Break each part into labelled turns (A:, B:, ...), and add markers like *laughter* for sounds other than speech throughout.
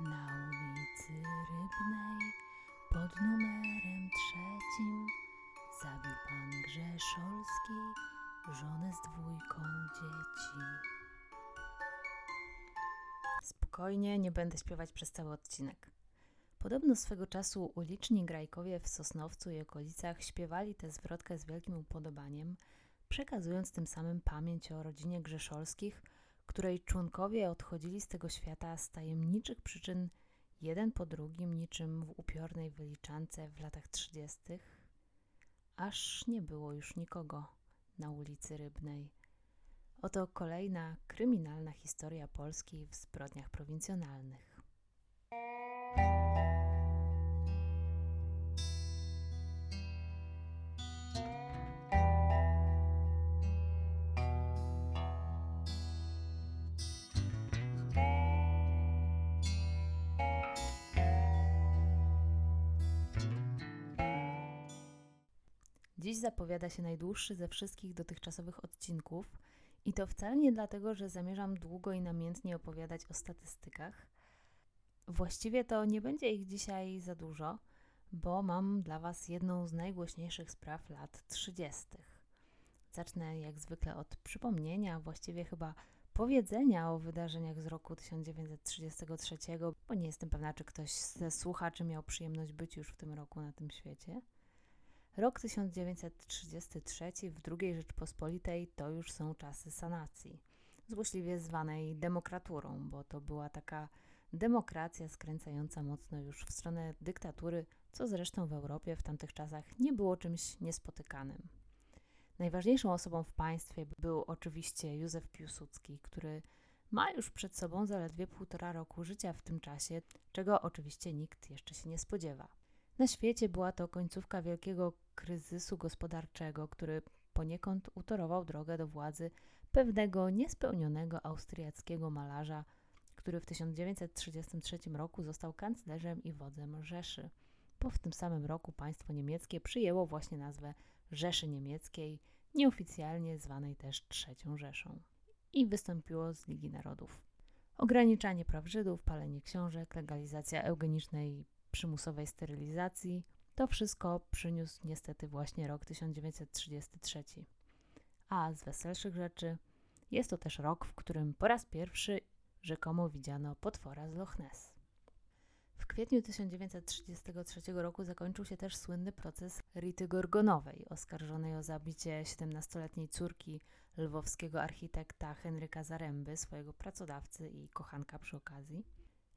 A: Na ulicy Rybnej pod numerem trzecim zabił pan Grzeszolski żonę z dwójką dzieci. Spokojnie, nie będę śpiewać przez cały odcinek. Podobno swego czasu uliczni grajkowie w Sosnowcu i okolicach śpiewali tę zwrotkę z wielkim upodobaniem, przekazując tym samym pamięć o rodzinie Grzeszolskich, której członkowie odchodzili z tego świata z tajemniczych przyczyn jeden po drugim, niczym w upiornej wyliczance w latach trzydziestych, aż nie było już nikogo na ulicy Rybnej. Oto kolejna kryminalna historia Polski w zbrodniach prowincjonalnych. Zapowiada się najdłuższy ze wszystkich dotychczasowych odcinków i to wcale nie dlatego, że zamierzam długo i namiętnie opowiadać o statystykach. Właściwie to nie będzie ich dzisiaj za dużo, bo mam dla Was jedną z najgłośniejszych spraw lat 30. Zacznę jak zwykle od przypomnienia, właściwie chyba powiedzenia o wydarzeniach z roku 1933, bo nie jestem pewna, czy ktoś ze słuchaczy miał przyjemność być już w tym roku na tym świecie. Rok 1933 w II Rzeczpospolitej to już są czasy sanacji, złośliwie zwanej demokraturą, bo to była taka demokracja skręcająca mocno już w stronę dyktatury, co zresztą w Europie w tamtych czasach nie było czymś niespotykanym. Najważniejszą osobą w państwie był oczywiście Józef Piłsudski, który ma już przed sobą zaledwie półtora roku życia w tym czasie, czego oczywiście nikt jeszcze się nie spodziewa. Na świecie była to końcówka wielkiego kryzysu gospodarczego, który poniekąd utorował drogę do władzy pewnego niespełnionego austriackiego malarza, który w 1933 roku został kanclerzem i wodzem Rzeszy. Po w tym samym roku państwo niemieckie przyjęło właśnie nazwę Rzeszy Niemieckiej, nieoficjalnie zwanej też Trzecią Rzeszą, i wystąpiło z Ligi Narodów. Ograniczanie praw Żydów, palenie książek, legalizacja eugenicznej przymusowej sterylizacji, to wszystko przyniósł niestety właśnie rok 1933. A z weselszych rzeczy jest to też rok, w którym po raz pierwszy rzekomo widziano potwora z Loch Ness. W kwietniu 1933 roku zakończył się też słynny proces Rity Gorgonowej, oskarżonej o zabicie 17-letniej córki lwowskiego architekta Henryka Zaręby, swojego pracodawcy i kochanka przy okazji.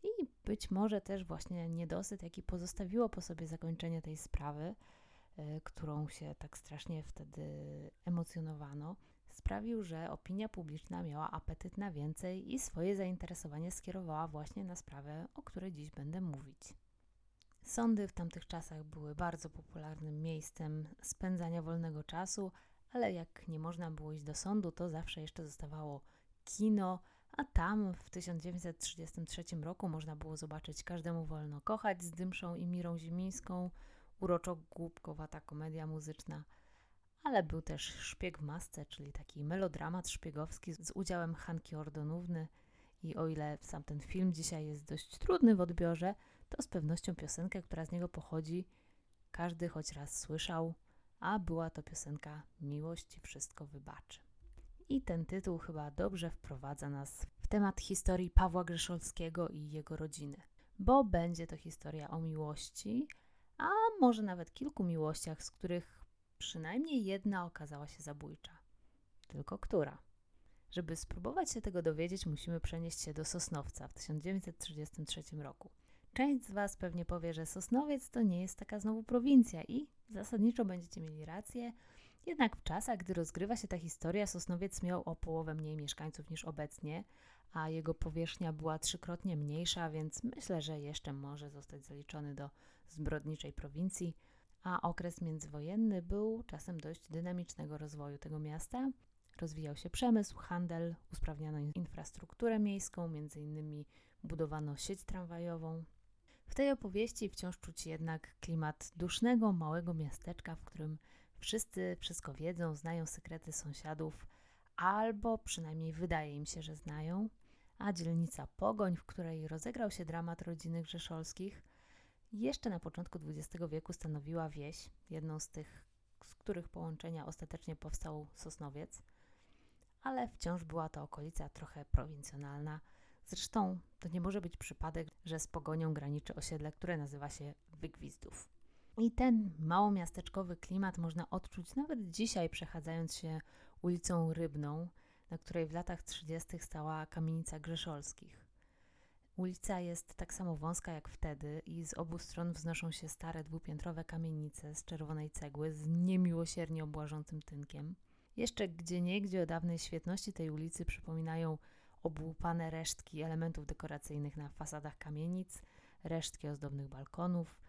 A: I być może też właśnie niedosyt, jaki pozostawiło po sobie zakończenie tej sprawy, y, którą się tak strasznie wtedy emocjonowano, sprawił, że opinia publiczna miała apetyt na więcej i swoje zainteresowanie skierowała właśnie na sprawę, o której dziś będę mówić. Sądy w tamtych czasach były bardzo popularnym miejscem spędzania wolnego czasu, ale jak nie można było iść do sądu, to zawsze jeszcze zostawało kino, a tam w 1933 roku można było zobaczyć Każdemu wolno kochać z Dymszą i Mirą Zimińską, uroczo głupkowata komedia muzyczna, ale był też Szpieg w masce, czyli taki melodramat szpiegowski z udziałem Hanki Ordonówny. I o ile sam ten film dzisiaj jest dość trudny w odbiorze, to z pewnością piosenkę, która z niego pochodzi, każdy choć raz słyszał, a była to piosenka Miłość wszystko wybaczy. I ten tytuł chyba dobrze wprowadza nas w temat historii Pawła Grzeszolskiego i jego rodziny, bo będzie to historia o miłości, a może nawet kilku miłościach, z których przynajmniej jedna okazała się zabójcza. Tylko która? Żeby spróbować się tego dowiedzieć, musimy przenieść się do Sosnowca w 1933 roku. Część z Was pewnie powie, że Sosnowiec to nie jest taka znowu prowincja i zasadniczo będziecie mieli rację, jednak w czasach, gdy rozgrywa się ta historia, Sosnowiec miał o połowę mniej mieszkańców niż obecnie, a jego powierzchnia była trzykrotnie mniejsza, więc myślę, że jeszcze może zostać zaliczony do zbrodniczej prowincji, a okres międzywojenny był czasem dość dynamicznego rozwoju tego miasta. Rozwijał się przemysł, handel, usprawniano infrastrukturę miejską, innymi budowano sieć tramwajową. W tej opowieści wciąż czuć jednak klimat dusznego, małego miasteczka, w którym Wszyscy wszystko wiedzą, znają sekrety sąsiadów, albo przynajmniej wydaje im się, że znają, a dzielnica Pogoń, w której rozegrał się dramat rodziny Grzeszolskich, jeszcze na początku XX wieku stanowiła wieś, jedną z tych, z których połączenia ostatecznie powstał Sosnowiec, ale wciąż była to okolica trochę prowincjonalna. Zresztą to nie może być przypadek, że z Pogonią graniczy osiedle, które nazywa się Wygwizdów. I ten małomiasteczkowy klimat można odczuć nawet dzisiaj, przechadzając się ulicą Rybną, na której w latach 30. stała kamienica Grzeszolskich. Ulica jest tak samo wąska jak wtedy i z obu stron wznoszą się stare dwupiętrowe kamienice z czerwonej cegły z niemiłosiernie obłażącym tynkiem. Jeszcze gdzieniegdzie o dawnej świetności tej ulicy przypominają obłupane resztki elementów dekoracyjnych na fasadach kamienic, resztki ozdobnych balkonów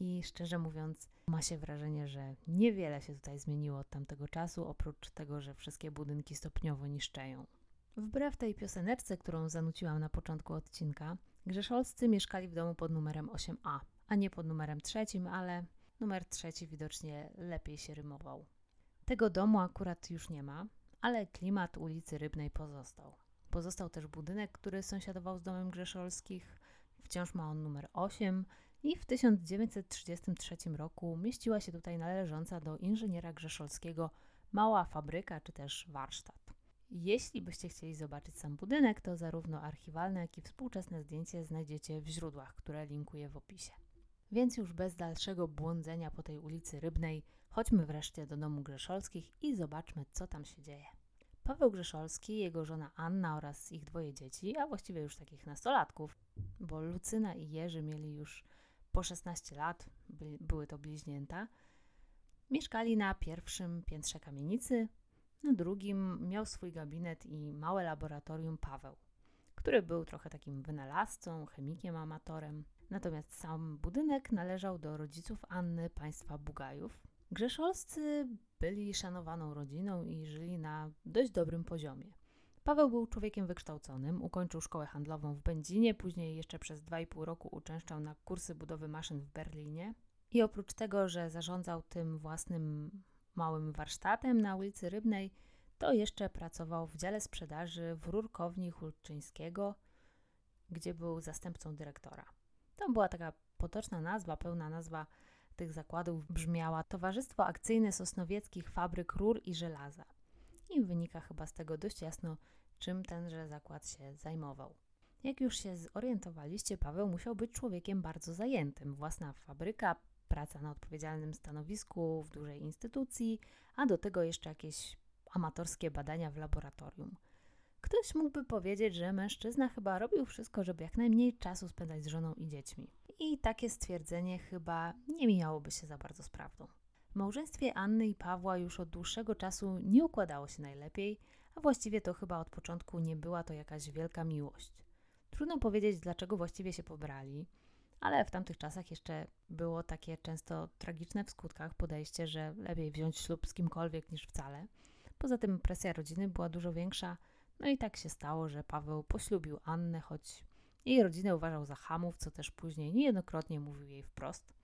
A: i szczerze mówiąc ma się wrażenie, że niewiele się tutaj zmieniło od tamtego czasu, oprócz tego, że wszystkie budynki stopniowo niszczeją. Wbrew tej pioseneczce, którą zanuciłam na początku odcinka, Grzeszolscy mieszkali w domu pod numerem 8a, a nie pod numerem trzecim, ale numer trzeci widocznie lepiej się rymował. Tego domu akurat już nie ma, ale klimat ulicy Rybnej pozostał. Pozostał też budynek, który sąsiadował z domem Grzeszolskich. Wciąż ma on numer 8 i w 1933 roku mieściła się tutaj należąca do inżyniera Grzeszolskiego mała fabryka czy też warsztat. Jeśli byście chcieli zobaczyć sam budynek, to zarówno archiwalne, jak i współczesne zdjęcie znajdziecie w źródłach, które linkuję w opisie. Więc już bez dalszego błądzenia po tej ulicy Rybnej, chodźmy wreszcie do domu Grzeszolskich i zobaczmy, co tam się dzieje. Paweł Grzeszolski, jego żona Anna oraz ich dwoje dzieci, a właściwie już takich nastolatków, bo Lucyna i Jerzy mieli już po 16 lat, by, były to bliźnięta, mieszkali na pierwszym piętrze kamienicy, na drugim miał swój gabinet i małe laboratorium Paweł, który był trochę takim wynalazcą, chemikiem amatorem. Natomiast sam budynek należał do rodziców Anny państwa Bugajów. Grzeszolscy byli szanowaną rodziną i żyli na dość dobrym poziomie. Paweł był człowiekiem wykształconym, ukończył szkołę handlową w Będzinie, później jeszcze przez 2,5 roku uczęszczał na kursy budowy maszyn w Berlinie. I oprócz tego, że zarządzał tym własnym małym warsztatem na ulicy Rybnej, to jeszcze pracował w dziale sprzedaży w Rurkowni Hulczyńskiego, gdzie był zastępcą dyrektora. Tam była taka potoczna nazwa, pełna nazwa tych zakładów brzmiała Towarzystwo Akcyjne Sosnowieckich Fabryk Rur i Żelaza. I wynika chyba z tego dość jasno, czym tenże zakład się zajmował. Jak już się zorientowaliście, Paweł musiał być człowiekiem bardzo zajętym. Własna fabryka, praca na odpowiedzialnym stanowisku w dużej instytucji, a do tego jeszcze jakieś amatorskie badania w laboratorium. Ktoś mógłby powiedzieć, że mężczyzna chyba robił wszystko, żeby jak najmniej czasu spędzać z żoną i dziećmi. I takie stwierdzenie chyba nie mijałoby się za bardzo z prawdą. Małżeństwie Anny i Pawła już od dłuższego czasu nie układało się najlepiej, a właściwie to chyba od początku nie była to jakaś wielka miłość. Trudno powiedzieć, dlaczego właściwie się pobrali ale w tamtych czasach jeszcze było takie często tragiczne w skutkach podejście, że lepiej wziąć ślub z kimkolwiek niż wcale. Poza tym presja rodziny była dużo większa, no i tak się stało, że Paweł poślubił Annę, choć jej rodzinę uważał za hamów, co też później niejednokrotnie mówił jej wprost.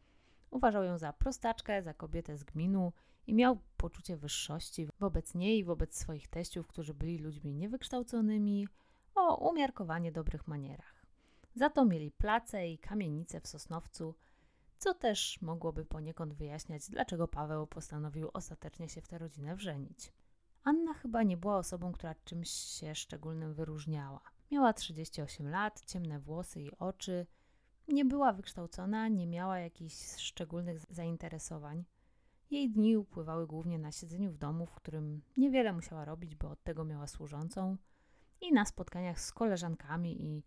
A: Uważał ją za prostaczkę, za kobietę z gminu i miał poczucie wyższości wobec niej i wobec swoich teściów, którzy byli ludźmi niewykształconymi, o umiarkowanie dobrych manierach. Za to mieli place i kamienice w Sosnowcu, co też mogłoby poniekąd wyjaśniać, dlaczego Paweł postanowił ostatecznie się w tę rodzinę wrzenić. Anna chyba nie była osobą, która czymś się szczególnym wyróżniała. Miała 38 lat, ciemne włosy i oczy, nie była wykształcona, nie miała jakichś szczególnych zainteresowań. Jej dni upływały głównie na siedzeniu w domu, w którym niewiele musiała robić, bo od tego miała służącą, i na spotkaniach z koleżankami i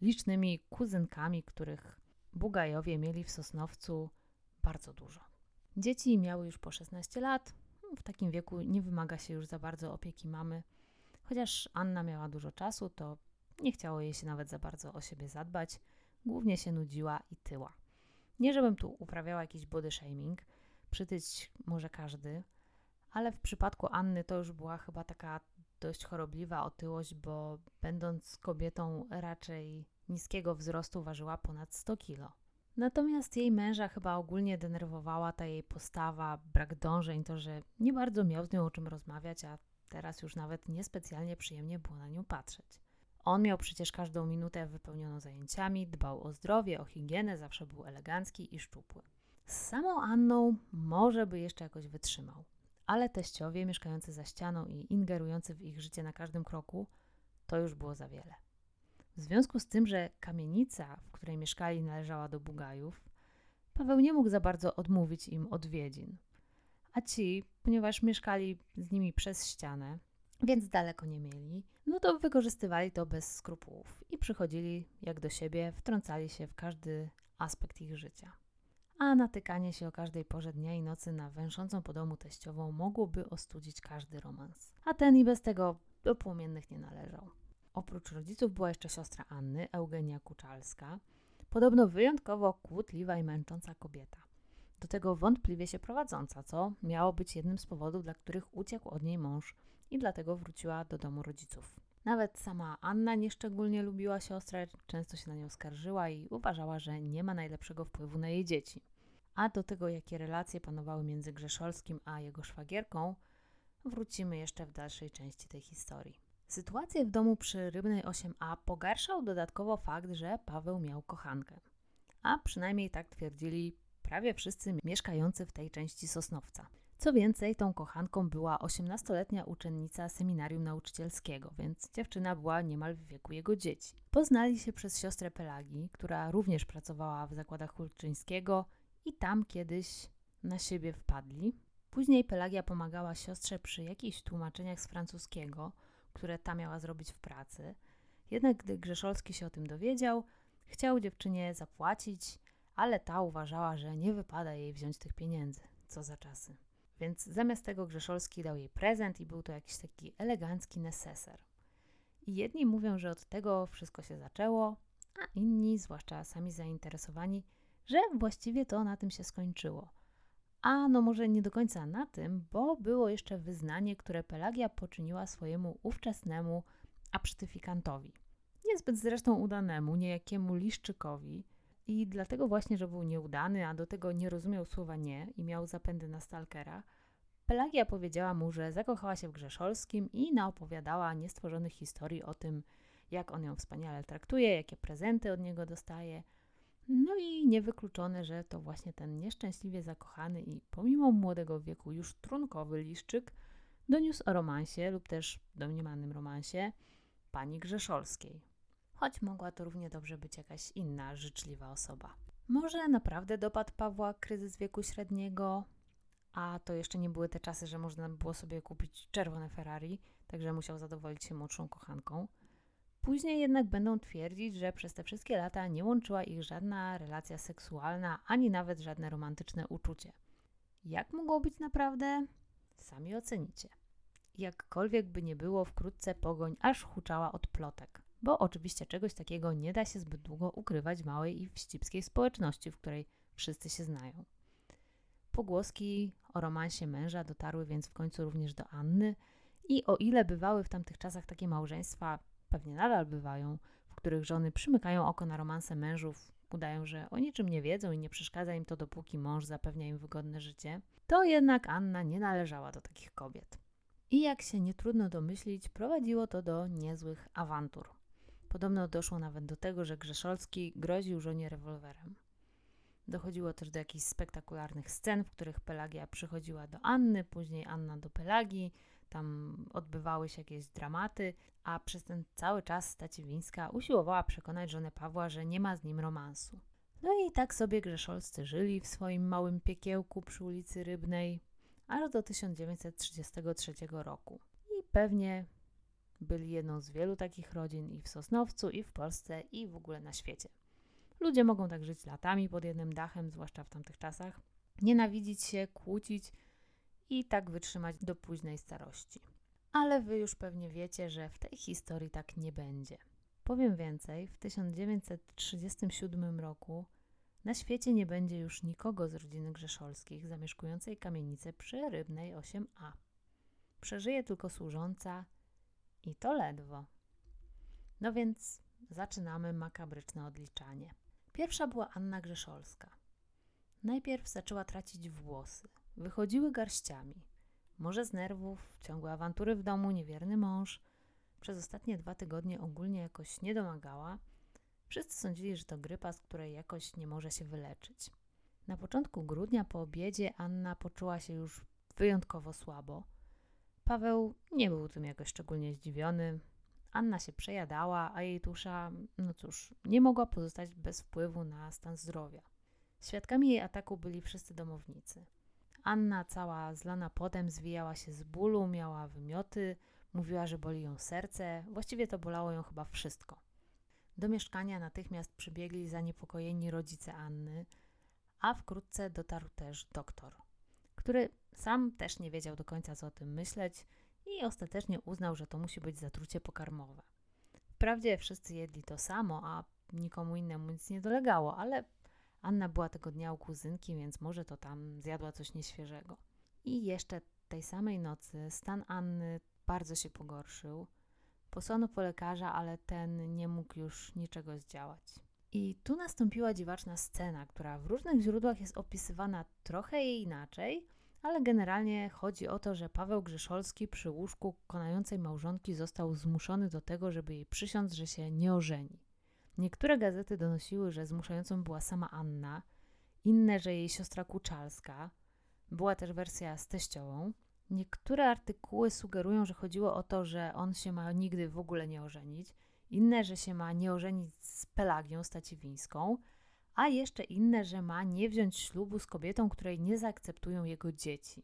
A: licznymi kuzynkami, których Bugajowie mieli w Sosnowcu bardzo dużo. Dzieci miały już po 16 lat, w takim wieku nie wymaga się już za bardzo opieki mamy. Chociaż Anna miała dużo czasu, to nie chciało jej się nawet za bardzo o siebie zadbać, głównie się nudziła i tyła. Nie żebym tu uprawiała jakiś body shaming, przytyć może każdy, ale w przypadku Anny to już była chyba taka dość chorobliwa otyłość, bo będąc kobietą raczej niskiego wzrostu ważyła ponad 100 kg. Natomiast jej męża chyba ogólnie denerwowała ta jej postawa, brak dążeń, to, że nie bardzo miał z nią o czym rozmawiać, a teraz już nawet niespecjalnie przyjemnie było na nią patrzeć. On miał przecież każdą minutę wypełnioną zajęciami, dbał o zdrowie, o higienę, zawsze był elegancki i szczupły. Z samą Anną może by jeszcze jakoś wytrzymał, ale teściowie mieszkający za ścianą i ingerujący w ich życie na każdym kroku, to już było za wiele. W związku z tym, że kamienica, w której mieszkali, należała do Bugajów, Paweł nie mógł za bardzo odmówić im odwiedzin. A ci, ponieważ mieszkali z nimi przez ścianę, więc daleko nie mieli, no to wykorzystywali to bez skrupułów i przychodzili jak do siebie, wtrącali się w każdy aspekt ich życia. A natykanie się o każdej porze dnia i nocy na węszącą po domu teściową mogłoby ostudzić każdy romans. A ten i bez tego do płomiennych nie należał. Oprócz rodziców była jeszcze siostra Anny, Eugenia Kuczalska, podobno wyjątkowo kłótliwa i męcząca kobieta. Do tego wątpliwie się prowadząca, co miało być jednym z powodów, dla których uciekł od niej mąż i dlatego wróciła do domu rodziców. Nawet sama Anna nieszczególnie lubiła siostrę, często się na nią skarżyła i uważała, że nie ma najlepszego wpływu na jej dzieci. A do tego, jakie relacje panowały między Grzeszolskim a jego szwagierką, wrócimy jeszcze w dalszej części tej historii. Sytuację w domu przy Rybnej 8a pogarszał dodatkowo fakt, że Paweł miał kochankę. A przynajmniej tak twierdzili prawie wszyscy mieszkający w tej części Sosnowca. Co więcej, tą kochanką była 18-letnia uczennica seminarium nauczycielskiego, więc dziewczyna była niemal w wieku jego dzieci. Poznali się przez siostrę Pelagi, która również pracowała w zakładach Hulczyńskiego i tam kiedyś na siebie wpadli. Później Pelagia pomagała siostrze przy jakichś tłumaczeniach z francuskiego, które ta miała zrobić w pracy. Jednak gdy Grzeszolski się o tym dowiedział, chciał dziewczynie zapłacić, ale ta uważała, że nie wypada jej wziąć tych pieniędzy. Co za czasy. Więc zamiast tego Grzeszolski dał jej prezent i był to jakiś taki elegancki neseser. I jedni mówią, że od tego wszystko się zaczęło, a inni, zwłaszcza sami zainteresowani, że właściwie to na tym się skończyło. A no może nie do końca na tym, bo było jeszcze wyznanie, które Pelagia poczyniła swojemu ówczesnemu absztyfikantowi. Niezbyt zresztą udanemu, niejakiemu Liszczykowi. I dlatego właśnie, że był nieudany, a do tego nie rozumiał słowa nie i miał zapędy na stalkera, Pelagia powiedziała mu, że zakochała się w Grzeszolskim i naopowiadała niestworzonych historii o tym, jak on ją wspaniale traktuje, jakie prezenty od niego dostaje – no i niewykluczone, że to właśnie ten nieszczęśliwie zakochany i pomimo młodego wieku już trunkowy liszczyk doniósł o romansie lub też domniemanym romansie pani Grzeszolskiej. Choć mogła to równie dobrze być jakaś inna życzliwa osoba. Może naprawdę dopadł Pawła kryzys wieku średniego, a to jeszcze nie były te czasy, że można było sobie kupić czerwone Ferrari, także musiał zadowolić się młodszą kochanką. Później jednak będą twierdzić, że przez te wszystkie lata nie łączyła ich żadna relacja seksualna, ani nawet żadne romantyczne uczucie. Jak mogło być naprawdę? Sami ocenicie. Jakkolwiek by nie było, wkrótce pogoń aż huczała od plotek, bo oczywiście czegoś takiego nie da się zbyt długo ukrywać w małej i wścibskiej społeczności, w której wszyscy się znają. Pogłoski o romansie męża dotarły więc w końcu również do Anny i o ile bywały w tamtych czasach takie małżeństwa pewnie nadal bywają, w których żony przymykają oko na romanse mężów, udają, że o niczym nie wiedzą i nie przeszkadza im to, dopóki mąż zapewnia im wygodne życie, to jednak Anna nie należała do takich kobiet. I jak się nie trudno domyślić, prowadziło to do niezłych awantur. Podobno doszło nawet do tego, że Grzeszolski groził żonie rewolwerem. Dochodziło też do jakichś spektakularnych scen, w których Pelagia przychodziła do Anny, później Anna do Pelagii, tam odbywały się jakieś dramaty, a przez ten cały czas Staciewińska usiłowała przekonać żonę Pawła, że nie ma z nim romansu. No i tak sobie Grzeszolscy żyli w swoim małym piekiełku przy ulicy Rybnej aż do 1933 roku. I pewnie byli jedną z wielu takich rodzin i w Sosnowcu, i w Polsce, i w ogóle na świecie. Ludzie mogą tak żyć latami pod jednym dachem, zwłaszcza w tamtych czasach, nienawidzić się, kłócić i tak wytrzymać do późnej starości. Ale wy już pewnie wiecie, że w tej historii tak nie będzie. Powiem więcej, w 1937 roku na świecie nie będzie już nikogo z rodziny Grzeszolskich zamieszkującej kamienicę przy Rybnej 8a. Przeżyje tylko służąca i to ledwo. No więc zaczynamy makabryczne odliczanie. Pierwsza była Anna Grzeszolska. Najpierw zaczęła tracić włosy. Wychodziły garściami. Może z nerwów, ciągłe awantury w domu, niewierny mąż. przez ostatnie dwa tygodnie ogólnie jakoś nie domagała, wszyscy sądzili, że to grypa, z której jakoś nie może się wyleczyć. Na początku grudnia po obiedzie Anna poczuła się już wyjątkowo słabo. Paweł nie był tym jakoś szczególnie zdziwiony. Anna się przejadała, a jej tusza, no cóż, nie mogła pozostać bez wpływu na stan zdrowia. Świadkami jej ataku byli wszyscy domownicy. Anna, cała zlana potem, zwijała się z bólu, miała wymioty, mówiła, że boli ją serce, właściwie to bolało ją chyba wszystko. Do mieszkania natychmiast przybiegli zaniepokojeni rodzice Anny, a wkrótce dotarł też doktor, który sam też nie wiedział do końca, co o tym myśleć i ostatecznie uznał, że to musi być zatrucie pokarmowe. Wprawdzie wszyscy jedli to samo, a nikomu innemu nic nie dolegało, ale Anna była tego dnia u kuzynki, więc może to tam zjadła coś nieświeżego. I jeszcze tej samej nocy stan Anny bardzo się pogorszył. Posłano po lekarza, ale ten nie mógł już niczego zdziałać. I tu nastąpiła dziwaczna scena, która w różnych źródłach jest opisywana trochę inaczej, ale generalnie chodzi o to, że Paweł Grzeszolski przy łóżku konającej małżonki został zmuszony do tego, żeby jej przysiąc, że się nie ożeni. Niektóre gazety donosiły, że zmuszającą była sama Anna, inne, że jej siostra Kuczalska. Była też wersja z teściową. Niektóre artykuły sugerują, że chodziło o to, że on się ma nigdy w ogóle nie ożenić, inne, że się ma nie ożenić z Pelagią Staciwińską, a jeszcze inne, że ma nie wziąć ślubu z kobietą, której nie zaakceptują jego dzieci.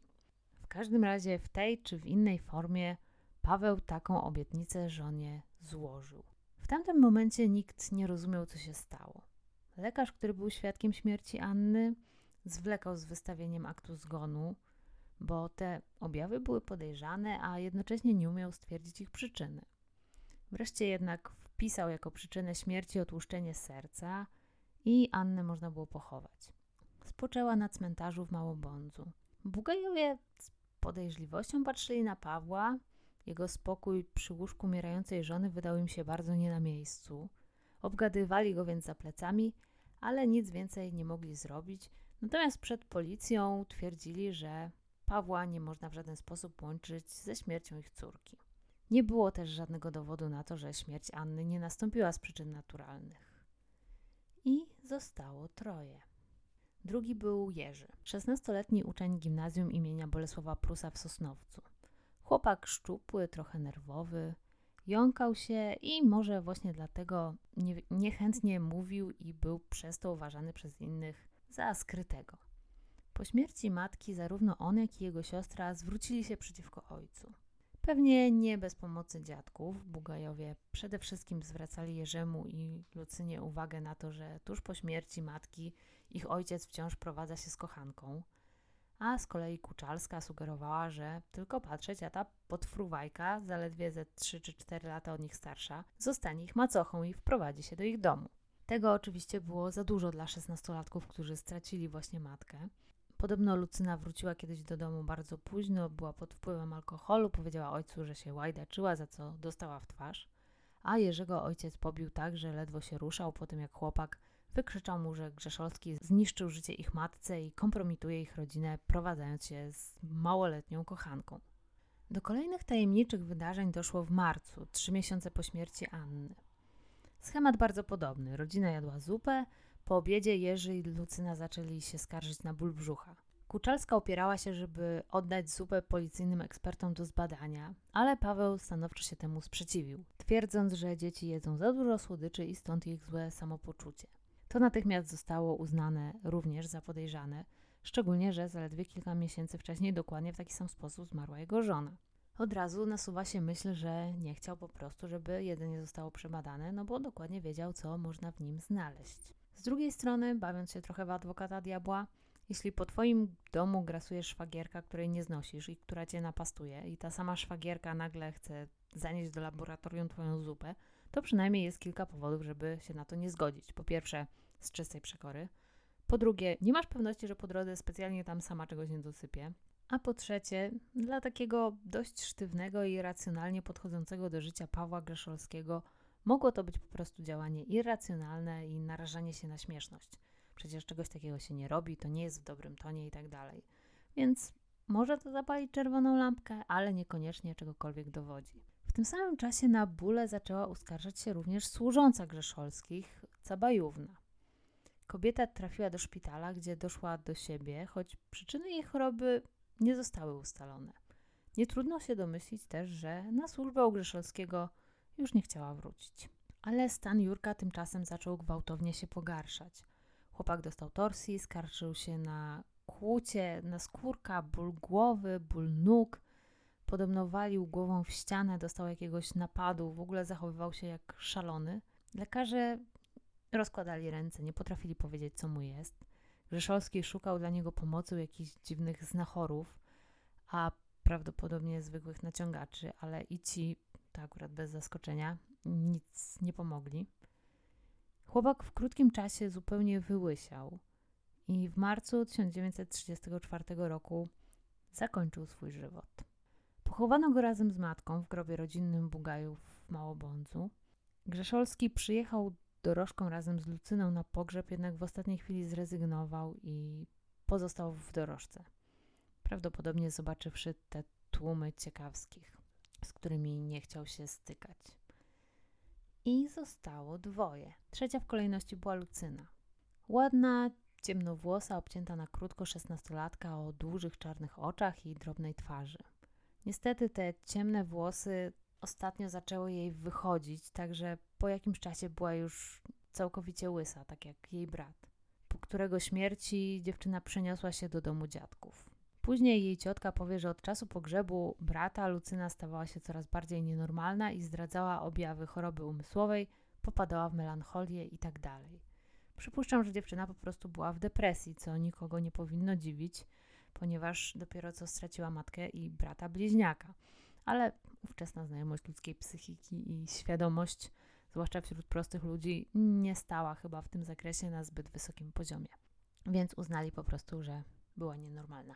A: W każdym razie w tej czy w innej formie Paweł taką obietnicę żonie złożył. W tamtym momencie nikt nie rozumiał, co się stało. Lekarz, który był świadkiem śmierci Anny, zwlekał z wystawieniem aktu zgonu, bo te objawy były podejrzane, a jednocześnie nie umiał stwierdzić ich przyczyny. Wreszcie jednak wpisał jako przyczynę śmierci otłuszczenie serca i Annę można było pochować. Spoczęła na cmentarzu w Małobądzu. Bugajowie z podejrzliwością patrzyli na Pawła, jego spokój przy łóżku umierającej żony wydał im się bardzo nie na miejscu. Obgadywali go więc za plecami, ale nic więcej nie mogli zrobić. Natomiast przed policją twierdzili, że Pawła nie można w żaden sposób łączyć ze śmiercią ich córki. Nie było też żadnego dowodu na to, że śmierć Anny nie nastąpiła z przyczyn naturalnych. I zostało troje. Drugi był Jerzy, 16-letni uczeń gimnazjum imienia Bolesława Prusa w Sosnowcu. Chłopak szczupły, trochę nerwowy, jąkał się i może właśnie dlatego nie, niechętnie mówił i był przez to uważany przez innych za skrytego. Po śmierci matki zarówno on, jak i jego siostra zwrócili się przeciwko ojcu. Pewnie nie bez pomocy dziadków. Bugajowie przede wszystkim zwracali Jerzemu i Lucynie uwagę na to, że tuż po śmierci matki ich ojciec wciąż prowadza się z kochanką – a z kolei Kuczalska sugerowała, że tylko patrzeć, a ta podfruwajka, zaledwie ze 3 czy 4 lata od nich starsza, zostanie ich macochą i wprowadzi się do ich domu. Tego oczywiście było za dużo dla szesnastolatków, którzy stracili właśnie matkę. Podobno Lucyna wróciła kiedyś do domu bardzo późno, była pod wpływem alkoholu, powiedziała ojcu, że się łajdaczyła, za co dostała w twarz. A Jerzego ojciec pobił tak, że ledwo się ruszał po tym, jak chłopak Wykrzyczał mu, że Grzeszowski zniszczył życie ich matce i kompromituje ich rodzinę, prowadzając się z małoletnią kochanką. Do kolejnych tajemniczych wydarzeń doszło w marcu, trzy miesiące po śmierci Anny. Schemat bardzo podobny. Rodzina jadła zupę, po obiedzie Jerzy i Lucyna zaczęli się skarżyć na ból brzucha. Kuczalska opierała się, żeby oddać zupę policyjnym ekspertom do zbadania, ale Paweł stanowczo się temu sprzeciwił, twierdząc, że dzieci jedzą za dużo słodyczy i stąd ich złe samopoczucie. To natychmiast zostało uznane również za podejrzane, szczególnie, że zaledwie kilka miesięcy wcześniej dokładnie w taki sam sposób zmarła jego żona. Od razu nasuwa się myśl, że nie chciał po prostu, żeby jedynie zostało przebadane, no bo dokładnie wiedział, co można w nim znaleźć. Z drugiej strony, bawiąc się trochę w adwokata diabła, jeśli po twoim domu grasuje szwagierka, której nie znosisz i która cię napastuje, i ta sama szwagierka nagle chce zanieść do laboratorium twoją zupę, to przynajmniej jest kilka powodów, żeby się na to nie zgodzić. Po pierwsze, z czystej przekory. Po drugie, nie masz pewności, że po drodze specjalnie tam sama czegoś nie dosypie. A po trzecie, dla takiego dość sztywnego i racjonalnie podchodzącego do życia Pawła Grzeszolskiego mogło to być po prostu działanie irracjonalne i narażanie się na śmieszność. Przecież czegoś takiego się nie robi, to nie jest w dobrym tonie i tak dalej. Więc może to zapalić czerwoną lampkę, ale niekoniecznie czegokolwiek dowodzi tym samym czasie na bóle zaczęła uskarżać się również służąca Grzeszolskich, Cabajówna. Kobieta trafiła do szpitala, gdzie doszła do siebie, choć przyczyny jej choroby nie zostały ustalone. Nie trudno się domyślić też, że na służbę u Grzeszolskiego już nie chciała wrócić. Ale stan Jurka tymczasem zaczął gwałtownie się pogarszać. Chłopak dostał torsji, skarżył się na kłucie, na skórka, ból głowy, ból nóg. Podobno walił głową w ścianę, dostał jakiegoś napadu, w ogóle zachowywał się jak szalony. Lekarze rozkładali ręce, nie potrafili powiedzieć, co mu jest. Grzeszowski szukał dla niego pomocy u jakichś dziwnych znachorów, a prawdopodobnie zwykłych naciągaczy, ale i ci, to akurat bez zaskoczenia, nic nie pomogli. Chłopak w krótkim czasie zupełnie wyłysiał i w marcu 1934 roku zakończył swój żywot. Pochowano go razem z matką w grobie rodzinnym Bugajów w Małobądzu. Grzeszolski przyjechał dorożką razem z Lucyną na pogrzeb, jednak w ostatniej chwili zrezygnował i pozostał w dorożce. Prawdopodobnie zobaczywszy te tłumy ciekawskich, z którymi nie chciał się stykać. I zostało dwoje. Trzecia w kolejności była Lucyna. Ładna, ciemnowłosa, obcięta na krótko szesnastolatka o dużych czarnych oczach i drobnej twarzy. Niestety te ciemne włosy ostatnio zaczęły jej wychodzić, także po jakimś czasie była już całkowicie łysa, tak jak jej brat, po którego śmierci dziewczyna przeniosła się do domu dziadków. Później jej ciotka powie, że od czasu pogrzebu brata Lucyna stawała się coraz bardziej nienormalna i zdradzała objawy choroby umysłowej, popadała w melancholię itd. Tak Przypuszczam, że dziewczyna po prostu była w depresji, co nikogo nie powinno dziwić, ponieważ dopiero co straciła matkę i brata bliźniaka. Ale ówczesna znajomość ludzkiej psychiki i świadomość, zwłaszcza wśród prostych ludzi, nie stała chyba w tym zakresie na zbyt wysokim poziomie. Więc uznali po prostu, że była nienormalna.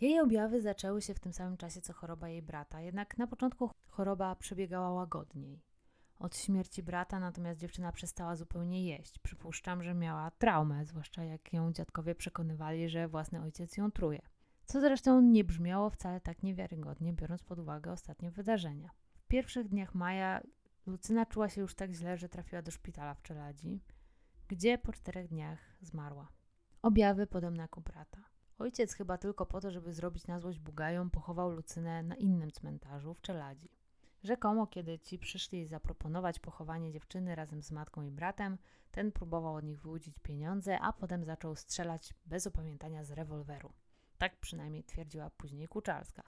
A: Jej objawy zaczęły się w tym samym czasie co choroba jej brata, jednak na początku choroba przebiegała łagodniej. Od śmierci brata natomiast dziewczyna przestała zupełnie jeść. Przypuszczam, że miała traumę, zwłaszcza jak ją dziadkowie przekonywali, że własny ojciec ją truje. Co zresztą nie brzmiało wcale tak niewiarygodnie, biorąc pod uwagę ostatnie wydarzenia. W pierwszych dniach maja Lucyna czuła się już tak źle, że trafiła do szpitala w Czeladzi, gdzie po czterech dniach zmarła. Objawy podobne jak u brata. Ojciec chyba tylko po to, żeby zrobić na złość Bugajom, pochował Lucynę na innym cmentarzu w Czeladzi. Rzekomo, kiedy ci przyszli zaproponować pochowanie dziewczyny razem z matką i bratem, ten próbował od nich wyłudzić pieniądze, a potem zaczął strzelać bez opamiętania z rewolweru. Tak przynajmniej twierdziła później Kuczalska,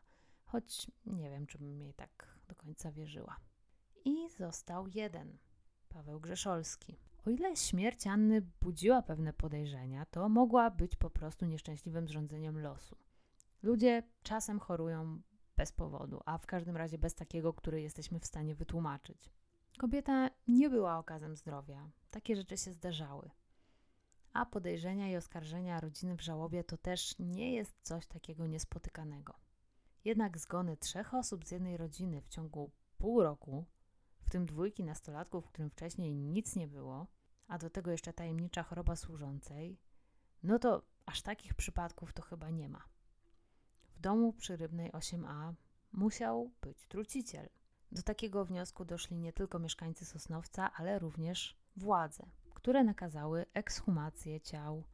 A: choć nie wiem, czy bym jej tak do końca wierzyła. I został jeden, Paweł Grzeszolski. O ile śmierć Anny budziła pewne podejrzenia, to mogła być po prostu nieszczęśliwym zrządzeniem losu. Ludzie czasem chorują bez powodu, a w każdym razie bez takiego, który jesteśmy w stanie wytłumaczyć. Kobieta nie była okazem zdrowia. Takie rzeczy się zdarzały. A podejrzenia i oskarżenia rodziny w żałobie to też nie jest coś takiego niespotykanego. Jednak zgony trzech osób z jednej rodziny w ciągu pół roku, w tym dwójki nastolatków, w którym wcześniej nic nie było, a do tego jeszcze tajemnicza choroba służącej, no to aż takich przypadków to chyba nie ma. W domu przy Rybnej 8a musiał być truciciel. Do takiego wniosku doszli nie tylko mieszkańcy Sosnowca, ale również władze, które nakazały ekshumację ciał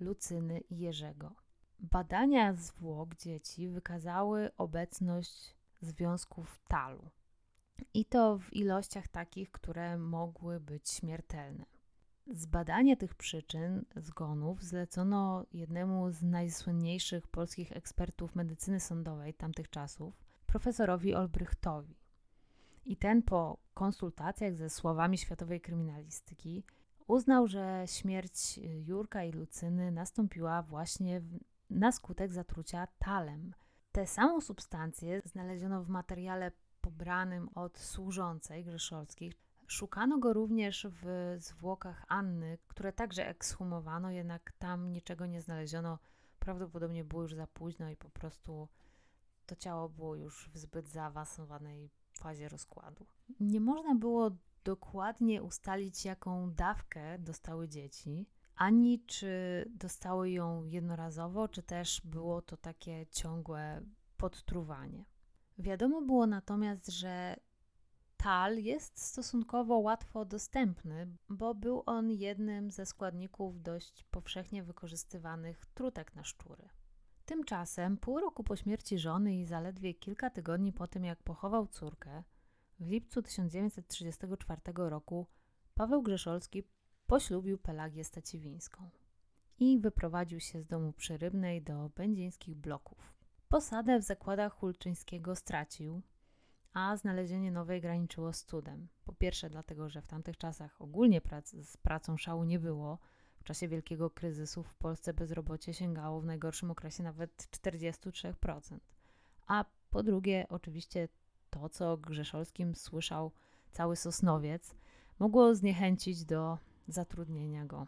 A: Lucyny i Jerzego. Badania zwłok dzieci wykazały obecność związków talu. I to w ilościach takich, które mogły być śmiertelne. Zbadanie tych przyczyn zgonów zlecono jednemu z najsłynniejszych polskich ekspertów medycyny sądowej tamtych czasów, profesorowi Olbrychtowi. I ten po konsultacjach ze słowami światowej kryminalistyki uznał, że śmierć Jurka i Lucyny nastąpiła właśnie na skutek zatrucia talem. Tę samą substancję znaleziono w materiale pobranym od służącej Grzeszowskich, Szukano go również w zwłokach Anny, które także ekshumowano, jednak tam niczego nie znaleziono. Prawdopodobnie było już za późno i po prostu to ciało było już w zbyt zaawansowanej fazie rozkładu. Nie można było dokładnie ustalić, jaką dawkę dostały dzieci, ani czy dostały ją jednorazowo, czy też było to takie ciągłe podtruwanie. Wiadomo było natomiast, że tal jest stosunkowo łatwo dostępny, bo był on jednym ze składników dość powszechnie wykorzystywanych trutek na szczury. Tymczasem, pół roku po śmierci żony i zaledwie kilka tygodni po tym, jak pochował córkę, w lipcu 1934 roku Paweł Grzeszolski poślubił Pelagię Staciwińską i wyprowadził się z domu przyrybnej do będzieńskich bloków. Posadę w zakładach Hulczyńskiego stracił, a znalezienie nowej graniczyło z cudem. Po pierwsze dlatego, że w tamtych czasach ogólnie prac, z pracą szału nie było. W czasie wielkiego kryzysu w Polsce bezrobocie sięgało w najgorszym okresie nawet 43%. A po drugie, oczywiście to, co Grzeszolskim słyszał cały Sosnowiec, mogło zniechęcić do zatrudnienia go.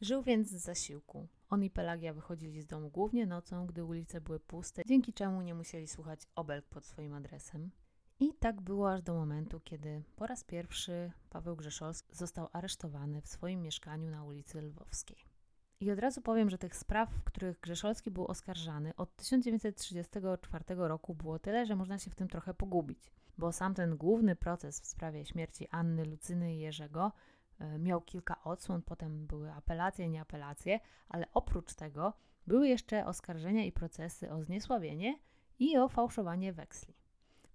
A: Żył więc z zasiłku. On i Pelagia wychodzili z domu głównie nocą, gdy ulice były puste, dzięki czemu nie musieli słuchać obelg pod swoim adresem. I tak było aż do momentu, kiedy po raz pierwszy Paweł Grzeszolski został aresztowany w swoim mieszkaniu na ulicy Lwowskiej. I od razu powiem, że tych spraw, w których Grzeszolski był oskarżany od 1934 roku było tyle, że można się w tym trochę pogubić, bo sam ten główny proces w sprawie śmierci Anny, Lucyny i Jerzego e, miał kilka odsłon, potem były apelacje, nie apelacje, ale oprócz tego były jeszcze oskarżenia i procesy o zniesławienie i o fałszowanie weksli.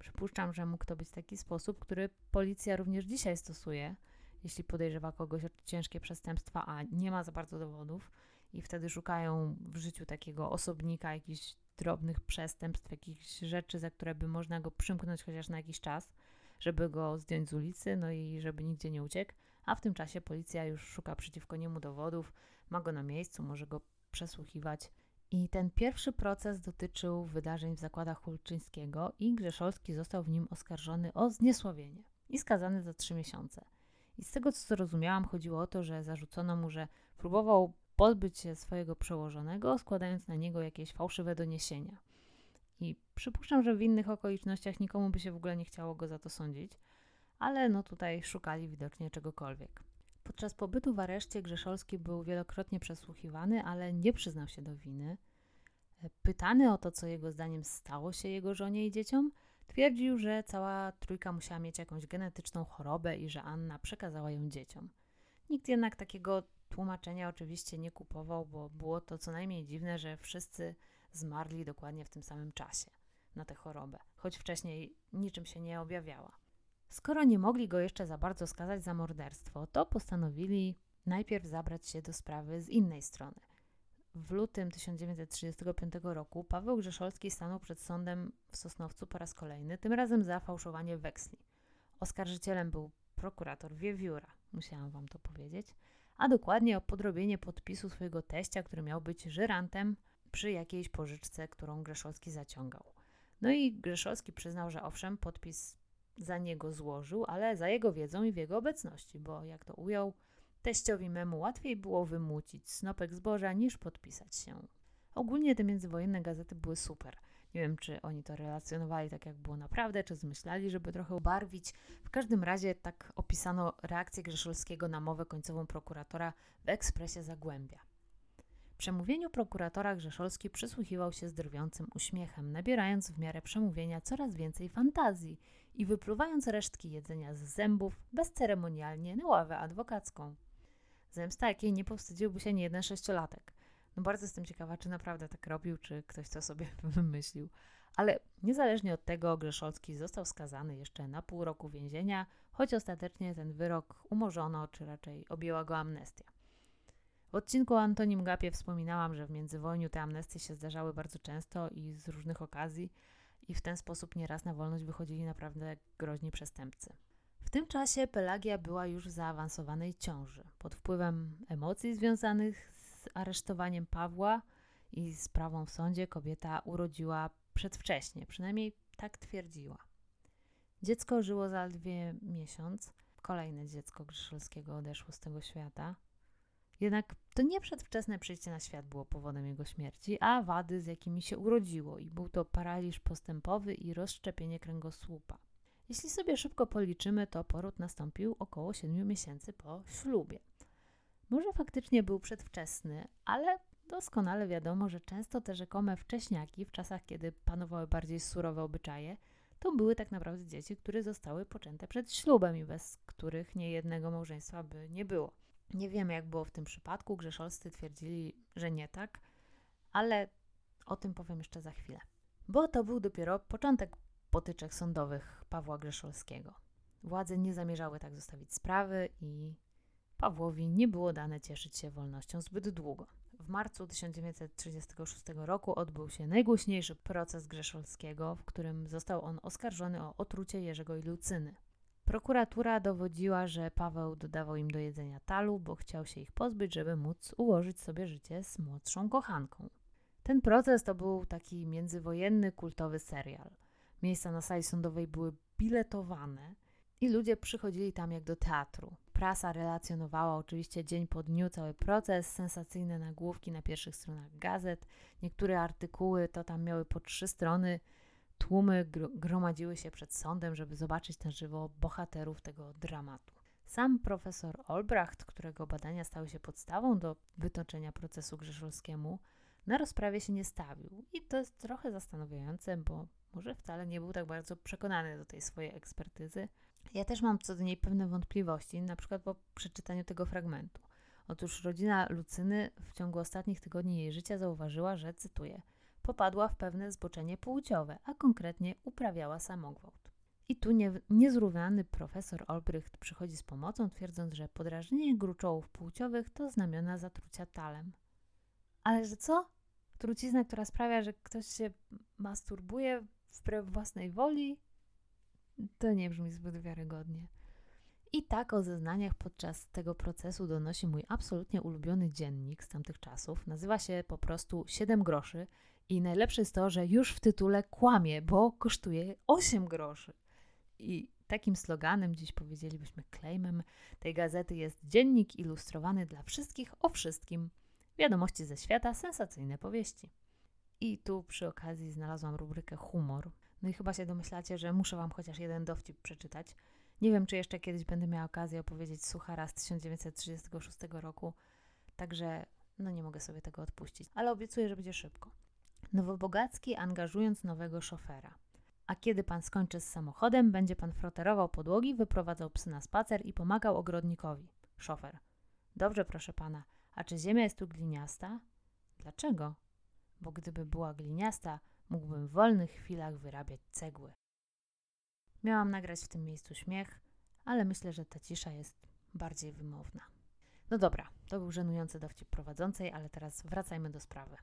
A: Przypuszczam, że mógł to być taki sposób, który policja również dzisiaj stosuje, jeśli podejrzewa kogoś o ciężkie przestępstwa, a nie ma za bardzo dowodów, i wtedy szukają w życiu takiego osobnika jakichś drobnych przestępstw, jakichś rzeczy, za które by można go przymknąć chociaż na jakiś czas, żeby go zdjąć z ulicy, no i żeby nigdzie nie uciekł. A w tym czasie policja już szuka przeciwko niemu dowodów, ma go na miejscu, może go przesłuchiwać i ten pierwszy proces dotyczył wydarzeń w zakładach Hulczyńskiego i Grzeszolski został w nim oskarżony o zniesławienie i skazany za trzy miesiące. I z tego co zrozumiałam, chodziło o to, że zarzucono mu, że próbował pozbyć się swojego przełożonego, składając na niego jakieś fałszywe doniesienia. I przypuszczam, że w innych okolicznościach nikomu by się w ogóle nie chciało go za to sądzić, ale no tutaj szukali widocznie czegokolwiek. Podczas pobytu w areszcie Grzeszolski był wielokrotnie przesłuchiwany, ale nie przyznał się do winy. Pytany o to, co jego zdaniem stało się jego żonie i dzieciom, twierdził, że cała trójka musiała mieć jakąś genetyczną chorobę i że Anna przekazała ją dzieciom. Nikt jednak takiego tłumaczenia oczywiście nie kupował, bo było to co najmniej dziwne, że wszyscy zmarli dokładnie w tym samym czasie na tę chorobę, choć wcześniej niczym się nie objawiała. Skoro nie mogli go jeszcze za bardzo skazać za morderstwo, to postanowili najpierw zabrać się do sprawy z innej strony. W lutym 1935 roku Paweł Grzeszolski stanął przed sądem w Sosnowcu po raz kolejny, tym razem za fałszowanie weksli. Oskarżycielem był prokurator Wiewióra, musiałam wam to powiedzieć, a dokładnie o podrobienie podpisu swojego teścia, który miał być żyrantem przy jakiejś pożyczce, którą Grzeszolski zaciągał. No i Grzeszolski przyznał, że owszem, podpis za niego złożył, ale za jego wiedzą i w jego obecności, bo jak to ujął, teściowi memu łatwiej było wymucić snopek zboża niż podpisać się. Ogólnie te międzywojenne gazety były super. Nie wiem, czy oni to relacjonowali tak, jak było naprawdę, czy zmyślali, żeby trochę ubarwić. W każdym razie tak opisano reakcję Grzeszolskiego na mowę końcową prokuratora w ekspresie Zagłębia. Przemówieniu prokuratora Grzeszolski przysłuchiwał się z drwiącym uśmiechem, nabierając w miarę przemówienia coraz więcej fantazji i wypluwając resztki jedzenia z zębów bezceremonialnie na ławę adwokacką. Zemsta, jakiej nie powstydziłby się niejeden sześciolatek. No bardzo jestem ciekawa, czy naprawdę tak robił, czy ktoś to sobie *laughs* wymyślił. Ale niezależnie od tego Grzeszolski został skazany jeszcze na pół roku więzienia, choć ostatecznie ten wyrok umorzono, czy raczej objęła go amnestia. W odcinku o Antonim Gapie wspominałam, że w międzywojniu te amnestie się zdarzały bardzo często i z różnych okazji i w ten sposób nieraz na wolność wychodzili naprawdę groźni przestępcy. W tym czasie Pelagia była już w zaawansowanej ciąży. Pod wpływem emocji związanych z aresztowaniem Pawła i sprawą w sądzie kobieta urodziła przedwcześnie, przynajmniej tak twierdziła. Dziecko żyło zaledwie miesiąc. Kolejne dziecko Grzeszowskiego odeszło z tego świata. Jednak to nie przedwczesne przyjście na świat było powodem jego śmierci, a wady, z jakimi się urodziło, i był to paraliż postępowy i rozszczepienie kręgosłupa. Jeśli sobie szybko policzymy, to poród nastąpił około 7 miesięcy po ślubie. Może faktycznie był przedwczesny, ale doskonale wiadomo, że często te rzekome wcześniaki, w czasach kiedy panowały bardziej surowe obyczaje, to były tak naprawdę dzieci, które zostały poczęte przed ślubem i bez których niejednego małżeństwa by nie było. Nie wiemy, jak było w tym przypadku. Grzeszolscy twierdzili, że nie tak, ale o tym powiem jeszcze za chwilę. Bo to był dopiero początek potyczek sądowych Pawła Grzeszolskiego. Władze nie zamierzały tak zostawić sprawy i Pawłowi nie było dane cieszyć się wolnością zbyt długo. W marcu 1936 roku odbył się najgłośniejszy proces Grzeszolskiego, w którym został on oskarżony o otrucie Jerzego i Lucyny. Prokuratura dowodziła, że Paweł dodawał im do jedzenia talu, bo chciał się ich pozbyć, żeby móc ułożyć sobie życie z młodszą kochanką. Ten proces to był taki międzywojenny, kultowy serial. Miejsca na sali sądowej były biletowane i ludzie przychodzili tam jak do teatru. Prasa relacjonowała oczywiście dzień po dniu cały proces, sensacyjne nagłówki na pierwszych stronach gazet. Niektóre artykuły to tam miały po trzy strony. Tłumy gromadziły się przed sądem, żeby zobaczyć na żywo bohaterów tego dramatu. Sam profesor Olbracht, którego badania stały się podstawą do wytoczenia procesu Grzeszolskiemu, na rozprawie się nie stawił. I to jest trochę zastanawiające, bo może wcale nie był tak bardzo przekonany do tej swojej ekspertyzy. Ja też mam co do niej pewne wątpliwości, na przykład po przeczytaniu tego fragmentu. Otóż rodzina Lucyny w ciągu ostatnich tygodni jej życia zauważyła, że, cytuję, popadła w pewne zboczenie płciowe, a konkretnie uprawiała samogwałt. I tu nie, niezrównany profesor Olbrycht przychodzi z pomocą, twierdząc, że podrażnienie gruczołów płciowych to znamiona zatrucia talem. Ale że co? Trucizna, która sprawia, że ktoś się masturbuje wbrew własnej woli? To nie brzmi zbyt wiarygodnie. I tak o zeznaniach podczas tego procesu donosi mój absolutnie ulubiony dziennik z tamtych czasów. Nazywa się po prostu 7 groszy i najlepsze jest to, że już w tytule kłamie, bo kosztuje 8 groszy. I takim sloganem, dziś powiedzielibyśmy claimem, tej gazety jest dziennik ilustrowany dla wszystkich o wszystkim. Wiadomości ze świata, sensacyjne powieści. I tu przy okazji znalazłam rubrykę humor. No i chyba się domyślacie, że muszę Wam chociaż jeden dowcip przeczytać. Nie wiem, czy jeszcze kiedyś będę miała okazję opowiedzieć Suchara z 1936 roku, także no nie mogę sobie tego odpuścić, ale obiecuję, że będzie szybko. Nowobogacki angażując nowego szofera. A kiedy pan skończy z samochodem, będzie pan froterował podłogi, wyprowadzał psy na spacer i pomagał ogrodnikowi. Szofer. Dobrze, proszę pana. A czy ziemia jest tu gliniasta? Dlaczego? Bo gdyby była gliniasta, mógłbym w wolnych chwilach wyrabiać cegły. Miałam nagrać w tym miejscu śmiech, ale myślę, że ta cisza jest bardziej wymowna. No dobra, to był żenujący dowcip prowadzącej, ale teraz wracajmy do sprawy.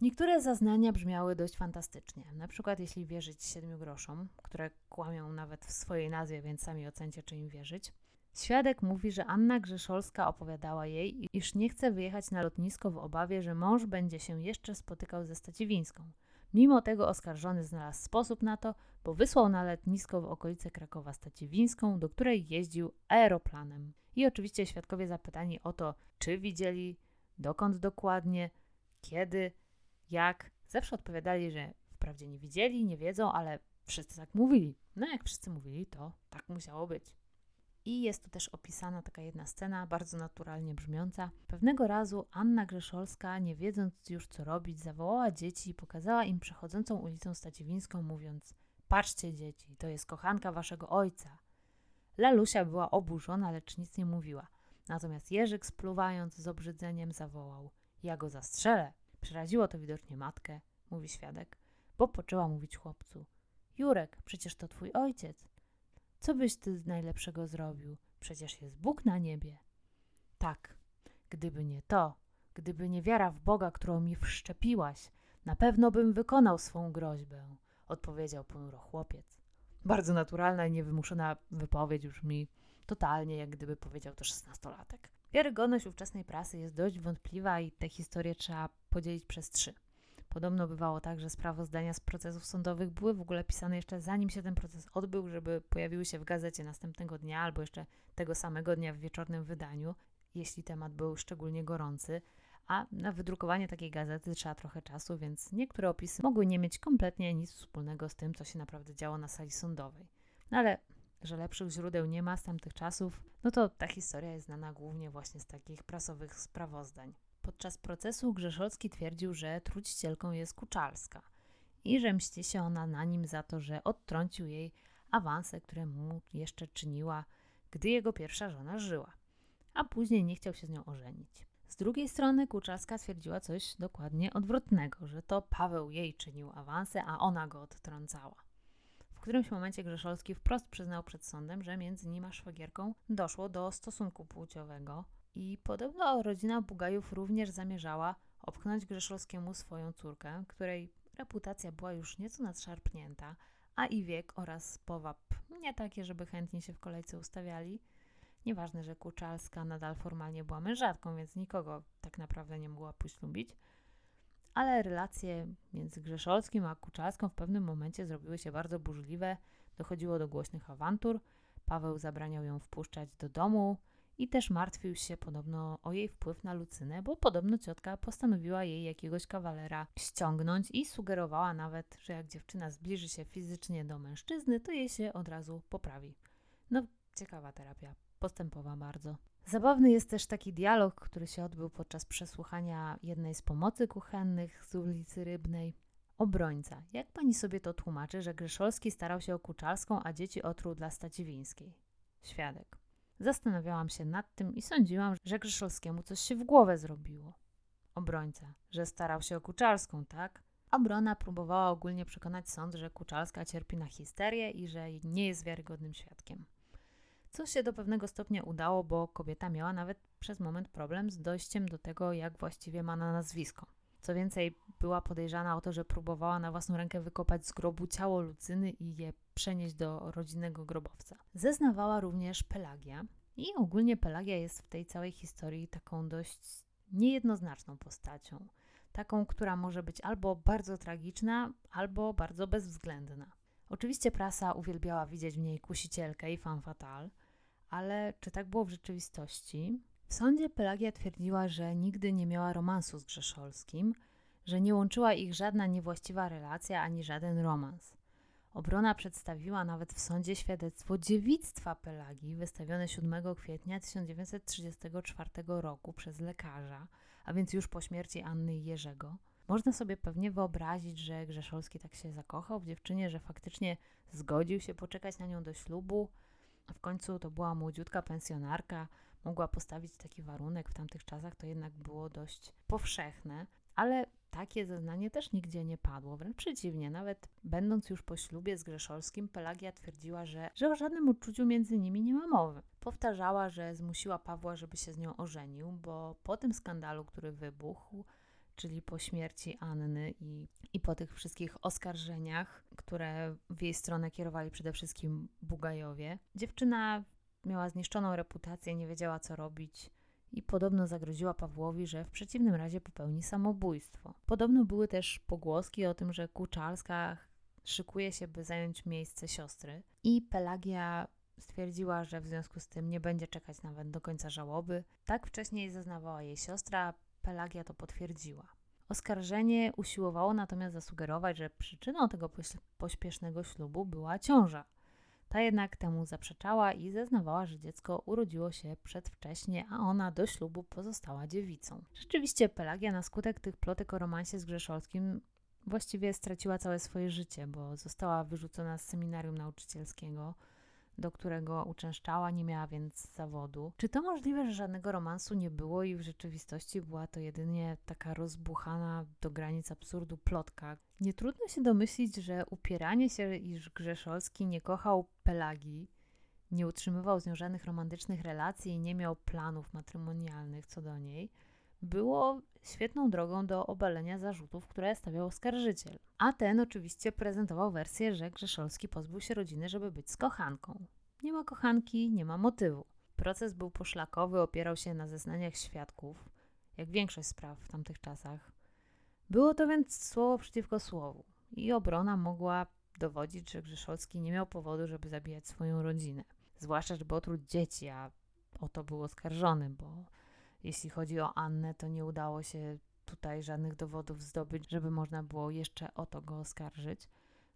A: Niektóre zaznania brzmiały dość fantastycznie. Na przykład, jeśli wierzyć siedmiu groszom, które kłamią nawet w swojej nazwie, więc sami ocencie, czy im wierzyć. Świadek mówi, że Anna Grzeszolska opowiadała jej, iż nie chce wyjechać na lotnisko w obawie, że mąż będzie się jeszcze spotykał ze Staciwińską. Mimo tego oskarżony znalazł sposób na to, bo wysłał na lotnisko w okolice Krakowa Staciwińską, do której jeździł aeroplanem. I oczywiście świadkowie zapytani o to, czy widzieli, dokąd dokładnie, kiedy, jak, zawsze odpowiadali, że wprawdzie nie widzieli, nie wiedzą, ale wszyscy tak mówili. No jak wszyscy mówili, to tak musiało być. I jest tu też opisana taka jedna scena, bardzo naturalnie brzmiąca. Pewnego razu Anna Grzeszolska, nie wiedząc już co robić, zawołała dzieci i pokazała im przechodzącą ulicą Staciewińską, mówiąc: Patrzcie, dzieci, to jest kochanka waszego ojca. Lalusia była oburzona, lecz nic nie mówiła. Natomiast Jerzyk, spluwając z obrzydzeniem, zawołał: Ja go zastrzelę. Przeraziło to widocznie matkę, mówi świadek, bo poczęła mówić chłopcu: Jurek, przecież to twój ojciec. Co byś ty najlepszego zrobił? Przecież jest Bóg na niebie. Tak, gdyby nie to, gdyby nie wiara w Boga, którą mi wszczepiłaś, na pewno bym wykonał swą groźbę, odpowiedział ponuro chłopiec. Bardzo naturalna i niewymuszona wypowiedź brzmi totalnie, jak gdyby powiedział to szesnastolatek. Wiarygodność ówczesnej prasy jest dość wątpliwa i tę historię trzeba podzielić przez trzy. Podobno bywało tak, że sprawozdania z procesów sądowych były w ogóle pisane jeszcze zanim się ten proces odbył, żeby pojawiły się w gazecie następnego dnia albo jeszcze tego samego dnia w wieczornym wydaniu, jeśli temat był szczególnie gorący. A na wydrukowanie takiej gazety trzeba trochę czasu, więc niektóre opisy mogły nie mieć kompletnie nic wspólnego z tym, co się naprawdę działo na sali sądowej. No ale że lepszych źródeł nie ma z tamtych czasów, no to ta historia jest znana głównie właśnie z takich prasowych sprawozdań. Podczas procesu Grzeszolski twierdził, że trucicielką jest Kuczalska. i że mści się ona na nim za to, że odtrącił jej awanse, które mu jeszcze czyniła, gdy jego pierwsza żona żyła, a później nie chciał się z nią ożenić. Z drugiej strony Kuczalska twierdziła coś dokładnie odwrotnego, że to Paweł jej czynił awanse, a ona go odtrącała. W którymś momencie Grzeszolski wprost przyznał przed sądem, że między nim a szwagierką doszło do stosunku płciowego i podobno rodzina Bugajów również zamierzała opchnąć Grzeszowskiemu swoją córkę, której reputacja była już nieco nadszarpnięta, a i wiek oraz powab nie takie, żeby chętnie się w kolejce ustawiali. Nieważne, że Kuczalska nadal formalnie była mężatką, więc nikogo tak naprawdę nie mogła poślubić, ale relacje między Grzeszolskim a Kuczalską w pewnym momencie zrobiły się bardzo burzliwe, dochodziło do głośnych awantur, Paweł zabraniał ją wpuszczać do domu, i też martwił się podobno o jej wpływ na Lucynę, bo podobno ciotka postanowiła jej jakiegoś kawalera ściągnąć i sugerowała nawet, że jak dziewczyna zbliży się fizycznie do mężczyzny, to jej się od razu poprawi. No, ciekawa terapia, postępowa bardzo. Zabawny jest też taki dialog, który się odbył podczas przesłuchania jednej z pomocy kuchennych z ulicy Rybnej. Obrońca. Jak pani sobie to tłumaczy, że Gryszolski starał się o Kuczalską, a dzieci otruł dla Staciwińskiej? Świadek. Zastanawiałam się nad tym i sądziłam, że Grzeszowskiemu coś się w głowę zrobiło. Obrońca, że starał się o Kuczalską, tak? Obrona próbowała ogólnie przekonać sąd, że Kuczalska cierpi na histerię i że nie jest wiarygodnym świadkiem. Co się do pewnego stopnia udało, bo kobieta miała nawet przez moment problem z dojściem do tego, jak właściwie ma na nazwisko. Co więcej, była podejrzana o to, że próbowała na własną rękę wykopać z grobu ciało Lucyny i je przenieść do rodzinnego grobowca. Zeznawała również Pelagia i ogólnie Pelagia jest w tej całej historii taką dość niejednoznaczną postacią. Taką, która może być albo bardzo tragiczna, albo bardzo bezwzględna. Oczywiście prasa uwielbiała widzieć w niej kusicielkę i fan fatal, ale czy tak było w rzeczywistości? W sądzie Pelagia twierdziła, że nigdy nie miała romansu z Grzeszolskim, że nie łączyła ich żadna niewłaściwa relacja ani żaden romans. Obrona przedstawiła nawet w sądzie świadectwo dziewictwa Pelagii wystawione 7 kwietnia 1934 roku przez lekarza, a więc już po śmierci Anny i Jerzego. Można sobie pewnie wyobrazić, że Grzeszolski tak się zakochał w dziewczynie, że faktycznie zgodził się poczekać na nią do ślubu. W końcu to była młodziutka pensjonarka, mogła postawić taki warunek w tamtych czasach, to jednak było dość powszechne, ale takie zeznanie też nigdzie nie padło. Wręcz przeciwnie, nawet będąc już po ślubie z Grzeszolskim, Pelagia twierdziła, że, że o żadnym uczuciu między nimi nie ma mowy. Powtarzała, że zmusiła Pawła, żeby się z nią ożenił, bo po tym skandalu, który wybuchł, czyli po śmierci Anny i, i po tych wszystkich oskarżeniach, które w jej stronę kierowali przede wszystkim Bugajowie, dziewczyna miała zniszczoną reputację, nie wiedziała co robić i podobno zagroziła Pawłowi, że w przeciwnym razie popełni samobójstwo. Podobno były też pogłoski o tym, że Kuczalska szykuje się, by zająć miejsce siostry i Pelagia stwierdziła, że w związku z tym nie będzie czekać nawet do końca żałoby. Tak wcześniej zeznawała jej siostra, Pelagia to potwierdziła. Oskarżenie usiłowało natomiast zasugerować, że przyczyną tego pośpiesznego ślubu była ciąża. Ta jednak temu zaprzeczała i zeznawała, że dziecko urodziło się przedwcześnie, a ona do ślubu pozostała dziewicą. Rzeczywiście Pelagia na skutek tych plotek o romansie z Grzeszowskim właściwie straciła całe swoje życie, bo została wyrzucona z seminarium nauczycielskiego, do którego uczęszczała, nie miała więc zawodu. Czy to możliwe, że żadnego romansu nie było i w rzeczywistości była to jedynie taka rozbuchana do granic absurdu plotka? Nie trudno się domyślić, że upieranie się, iż Grzeszolski nie kochał Pelagi, nie utrzymywał z nią żadnych romantycznych relacji i nie miał planów matrymonialnych co do niej, było świetną drogą do obalenia zarzutów, które stawiał oskarżyciel. A ten oczywiście prezentował wersję, że Grzeszolski pozbył się rodziny, żeby być z kochanką. Nie ma kochanki, nie ma motywu. Proces był poszlakowy, opierał się na zeznaniach świadków, jak większość spraw w tamtych czasach. Było to więc słowo przeciwko słowu i obrona mogła dowodzić, że Grzeszolski nie miał powodu, żeby zabijać swoją rodzinę. Zwłaszcza, żeby otruć dzieci, a o to był oskarżony, bo jeśli chodzi o Annę, to nie udało się tutaj żadnych dowodów zdobyć, żeby można było jeszcze o to go oskarżyć.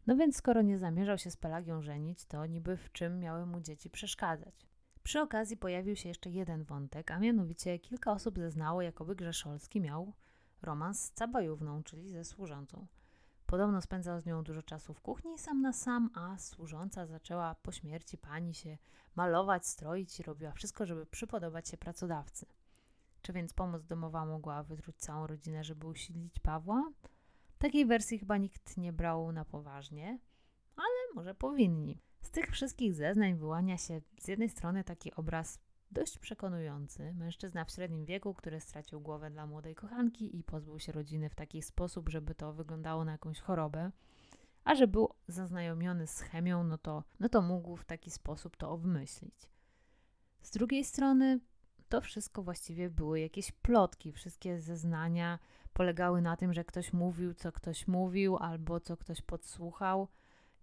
A: No więc skoro nie zamierzał się z Pelagią żenić, to niby w czym miały mu dzieci przeszkadzać. Przy okazji pojawił się jeszcze jeden wątek, a mianowicie kilka osób zeznało, jakoby Grzeszolski miał romans z Cabajówną, czyli ze służącą. Podobno spędzał z nią dużo czasu w kuchni sam na sam, a służąca zaczęła po śmierci pani się malować, stroić i robiła wszystko, żeby przypodobać się pracodawcy. Czy więc pomoc domowa mogła wytruć całą rodzinę, żeby usilić Pawła? Takiej wersji chyba nikt nie brał na poważnie, ale może powinni. Z tych wszystkich zeznań wyłania się z jednej strony taki obraz dość przekonujący. Mężczyzna w średnim wieku, który stracił głowę dla młodej kochanki i pozbył się rodziny w taki sposób, żeby to wyglądało na jakąś chorobę. A że był zaznajomiony z chemią, no to, no to mógł w taki sposób to obmyślić. Z drugiej strony, to wszystko właściwie były jakieś plotki. Wszystkie zeznania polegały na tym, że ktoś mówił, co ktoś mówił, albo co ktoś podsłuchał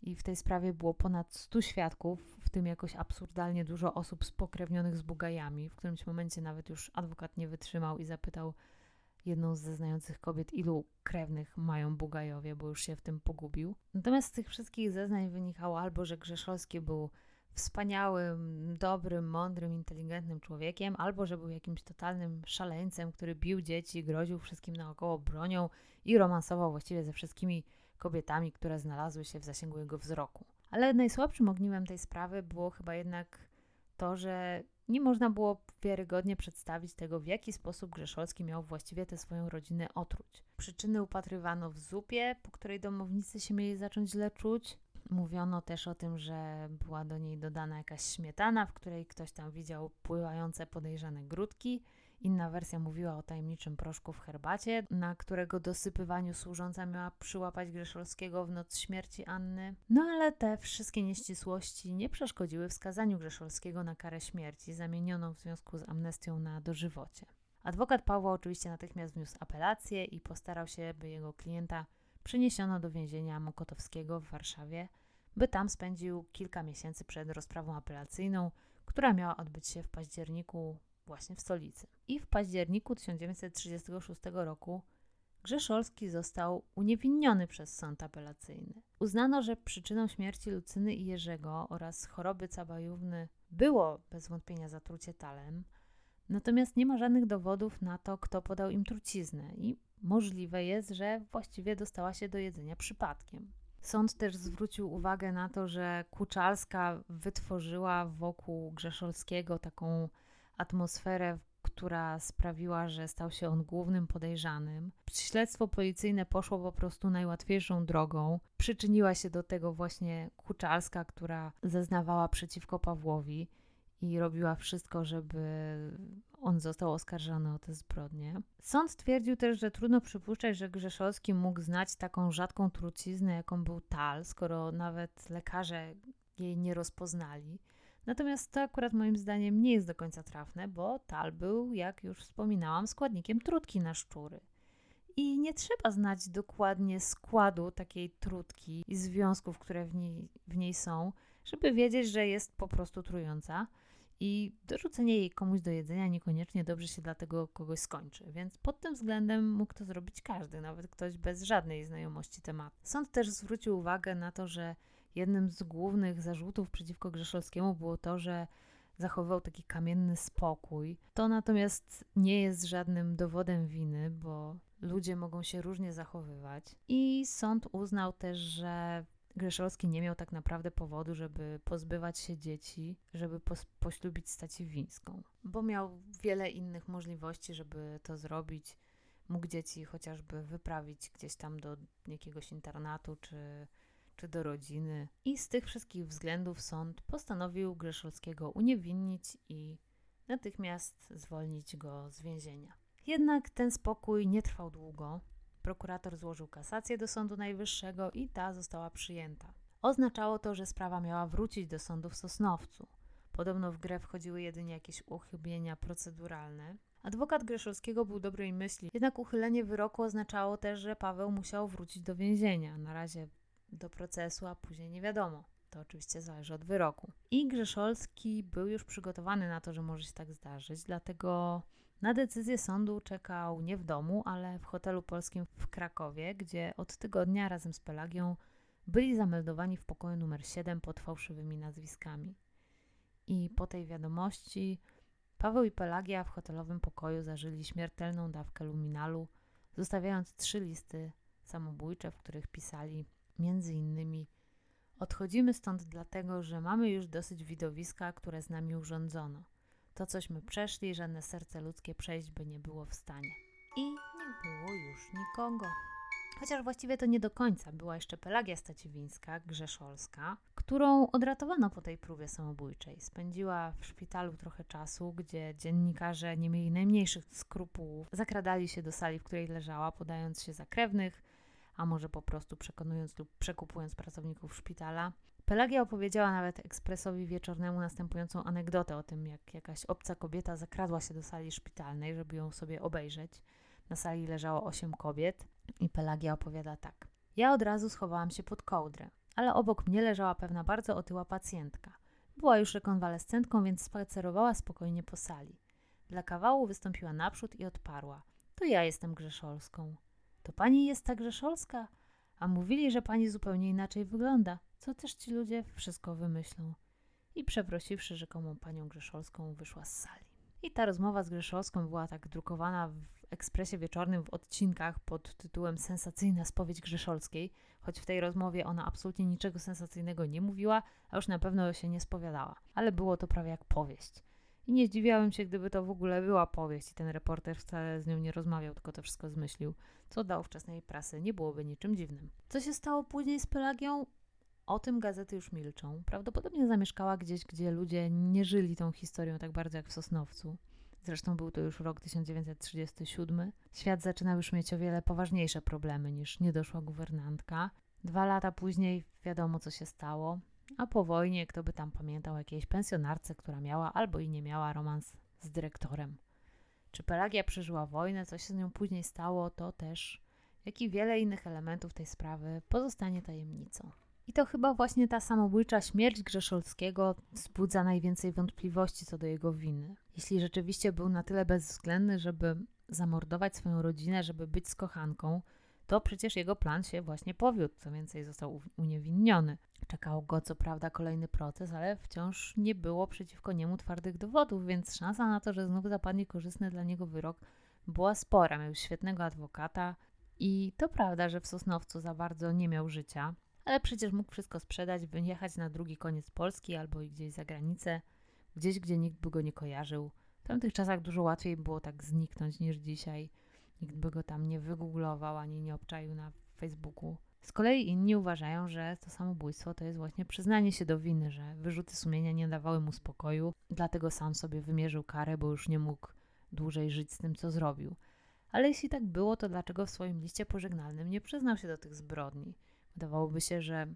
A: i w tej sprawie było ponad 100 świadków, w tym jakoś absurdalnie dużo osób spokrewnionych z Bugajami. W którymś momencie nawet już adwokat nie wytrzymał i zapytał jedną z zeznających kobiet, ilu krewnych mają Bugajowie, bo już się w tym pogubił. Natomiast z tych wszystkich zeznań wynikało albo, że Grzeszowski był wspaniałym, dobrym, mądrym, inteligentnym człowiekiem, albo że był jakimś totalnym szaleńcem, który bił dzieci, groził wszystkim naokoło bronią i romansował właściwie ze wszystkimi kobietami, które znalazły się w zasięgu jego wzroku. Ale najsłabszym ogniwem tej sprawy było chyba jednak to, że nie można było wiarygodnie przedstawić tego, w jaki sposób Grzeszolski miał właściwie tę swoją rodzinę otruć. Przyczyny upatrywano w zupie, po której domownicy się mieli zacząć źle czuć. Mówiono też o tym, że była do niej dodana jakaś śmietana, w której ktoś tam widział pływające podejrzane grudki. Inna wersja mówiła o tajemniczym proszku w herbacie, na którego dosypywaniu służąca miała przyłapać Grzeszolskiego w noc śmierci Anny. No ale te wszystkie nieścisłości nie przeszkodziły wskazaniu Grzeszolskiego na karę śmierci, zamienioną w związku z amnestią na dożywocie. Adwokat Pawła oczywiście natychmiast wniósł apelację i postarał się, by jego klienta przeniesiono do więzienia Mokotowskiego w Warszawie, by tam spędził kilka miesięcy przed rozprawą apelacyjną, która miała odbyć się w październiku właśnie w stolicy. I w październiku 1936 roku Grzeszolski został uniewinniony przez sąd apelacyjny. Uznano, że przyczyną śmierci Lucyny i Jerzego oraz choroby Cabajówny było bez wątpienia zatrucie talem, natomiast nie ma żadnych dowodów na to, kto podał im truciznę i możliwe jest, że właściwie dostała się do jedzenia przypadkiem. Sąd też zwrócił uwagę na to, że Kuczalska wytworzyła wokół Grzeszolskiego taką atmosferę, która sprawiła, że stał się on głównym podejrzanym. Śledztwo policyjne poszło po prostu najłatwiejszą drogą. Przyczyniła się do tego właśnie Kuczalska, która zeznawała przeciwko Pawłowi i robiła wszystko, żeby on został oskarżony o te zbrodnie. Sąd twierdził też, że trudno przypuszczać, że Grzeszowski mógł znać taką rzadką truciznę, jaką był tal, skoro nawet lekarze jej nie rozpoznali. Natomiast to akurat moim zdaniem nie jest do końca trafne, bo tal był, jak już wspominałam, składnikiem trutki na szczury. I nie trzeba znać dokładnie składu takiej trutki i związków, które w niej, w niej są, żeby wiedzieć, że jest po prostu trująca. I dorzucenie jej komuś do jedzenia niekoniecznie dobrze się dla tego kogoś skończy, więc pod tym względem mógł to zrobić każdy, nawet ktoś bez żadnej znajomości tematu. Sąd też zwrócił uwagę na to, że jednym z głównych zarzutów przeciwko Grzeszowskiemu było to, że zachowywał taki kamienny spokój. To natomiast nie jest żadnym dowodem winy, bo ludzie mogą się różnie zachowywać. I sąd uznał też, że Grzeszowski nie miał tak naprawdę powodu, żeby pozbywać się dzieci, żeby pos poślubić Staciwińską, bo miał wiele innych możliwości, żeby to zrobić. Mógł dzieci chociażby wyprawić gdzieś tam do jakiegoś internatu, czy czy do rodziny. I z tych wszystkich względów sąd postanowił Grzeszolskiego uniewinnić i natychmiast zwolnić go z więzienia. Jednak ten spokój nie trwał długo. Prokurator złożył kasację do Sądu Najwyższego i ta została przyjęta. Oznaczało to, że sprawa miała wrócić do sądu w Sosnowcu. Podobno w grę wchodziły jedynie jakieś uchybienia proceduralne. Adwokat Grzeszowskiego był dobrej myśli, jednak uchylenie wyroku oznaczało też, że Paweł musiał wrócić do więzienia. Na razie do procesu, a później nie wiadomo. To oczywiście zależy od wyroku. I Grzeszolski był już przygotowany na to, że może się tak zdarzyć, dlatego na decyzję sądu czekał nie w domu, ale w hotelu polskim w Krakowie, gdzie od tygodnia razem z Pelagią byli zameldowani w pokoju numer 7 pod fałszywymi nazwiskami. I po tej wiadomości Paweł i Pelagia w hotelowym pokoju zażyli śmiertelną dawkę luminalu, zostawiając trzy listy samobójcze, w których pisali między innymi Odchodzimy stąd dlatego, że mamy już dosyć widowiska, które z nami urządzono. To, cośmy przeszli, żadne serce ludzkie przejść by nie było w stanie. I nie było już nikogo. Chociaż właściwie to nie do końca. Była jeszcze Pelagia Staciewińska, grzeszolska, którą odratowano po tej próbie samobójczej. Spędziła w szpitalu trochę czasu, gdzie dziennikarze nie mieli najmniejszych skrupułów. Zakradali się do sali, w której leżała, podając się za krewnych, a może po prostu przekonując lub przekupując pracowników szpitala. Pelagia opowiedziała nawet ekspresowi wieczornemu następującą anegdotę o tym, jak jakaś obca kobieta zakradła się do sali szpitalnej, żeby ją sobie obejrzeć. Na sali leżało osiem kobiet i Pelagia opowiada tak. Ja od razu schowałam się pod kołdrę, ale obok mnie leżała pewna bardzo otyła pacjentka. Była już rekonwalescentką, więc spacerowała spokojnie po sali. Dla kawału wystąpiła naprzód i odparła. To ja jestem Grzeszolską. To pani jest ta Grzeszolska? A mówili, że pani zupełnie inaczej wygląda. Co też ci ludzie wszystko wymyślą. I przeprosiwszy rzekomą panią Grzeszolską, wyszła z sali. I ta rozmowa z Grzeszolską była tak drukowana w ekspresie wieczornym w odcinkach pod tytułem Sensacyjna spowiedź Grzeszolskiej, choć w tej rozmowie ona absolutnie niczego sensacyjnego nie mówiła, a już na pewno się nie spowiadała. Ale było to prawie jak powieść. I nie zdziwiałem się, gdyby to w ogóle była powieść i ten reporter wcale z nią nie rozmawiał, tylko to wszystko zmyślił, co dla ówczesnej prasy nie byłoby niczym dziwnym. Co się stało później z Pelagią? O tym gazety już milczą. Prawdopodobnie zamieszkała gdzieś, gdzie ludzie nie żyli tą historią tak bardzo jak w Sosnowcu. Zresztą był to już rok 1937. Świat zaczynał już mieć o wiele poważniejsze problemy niż niedoszła guwernantka. Dwa lata później wiadomo, co się stało. A po wojnie, kto by tam pamiętał jakiejś pensjonarce, która miała albo i nie miała romans z dyrektorem. Czy Pelagia przeżyła wojnę, co się z nią później stało, to też, jak i wiele innych elementów tej sprawy, pozostanie tajemnicą. I to chyba właśnie ta samobójcza śmierć Grzeszolskiego wzbudza najwięcej wątpliwości co do jego winy. Jeśli rzeczywiście był na tyle bezwzględny, żeby zamordować swoją rodzinę, żeby być z kochanką, to przecież jego plan się właśnie powiódł, co więcej został uniewinniony. Czekał go co prawda kolejny proces, ale wciąż nie było przeciwko niemu twardych dowodów, więc szansa na to, że znów zapadnie korzystny dla niego wyrok była spora. Miał świetnego adwokata i to prawda, że w Sosnowcu za bardzo nie miał życia, ale przecież mógł wszystko sprzedać, wyjechać na drugi koniec Polski albo gdzieś za granicę, gdzieś, gdzie nikt by go nie kojarzył. W tamtych czasach dużo łatwiej było tak zniknąć niż dzisiaj. Nikt by go tam nie wygooglował ani nie obczaił na Facebooku. Z kolei inni uważają, że to samobójstwo to jest właśnie przyznanie się do winy, że wyrzuty sumienia nie dawały mu spokoju, dlatego sam sobie wymierzył karę, bo już nie mógł dłużej żyć z tym, co zrobił. Ale jeśli tak było, to dlaczego w swoim liście pożegnalnym nie przyznał się do tych zbrodni? Wydawałoby się, że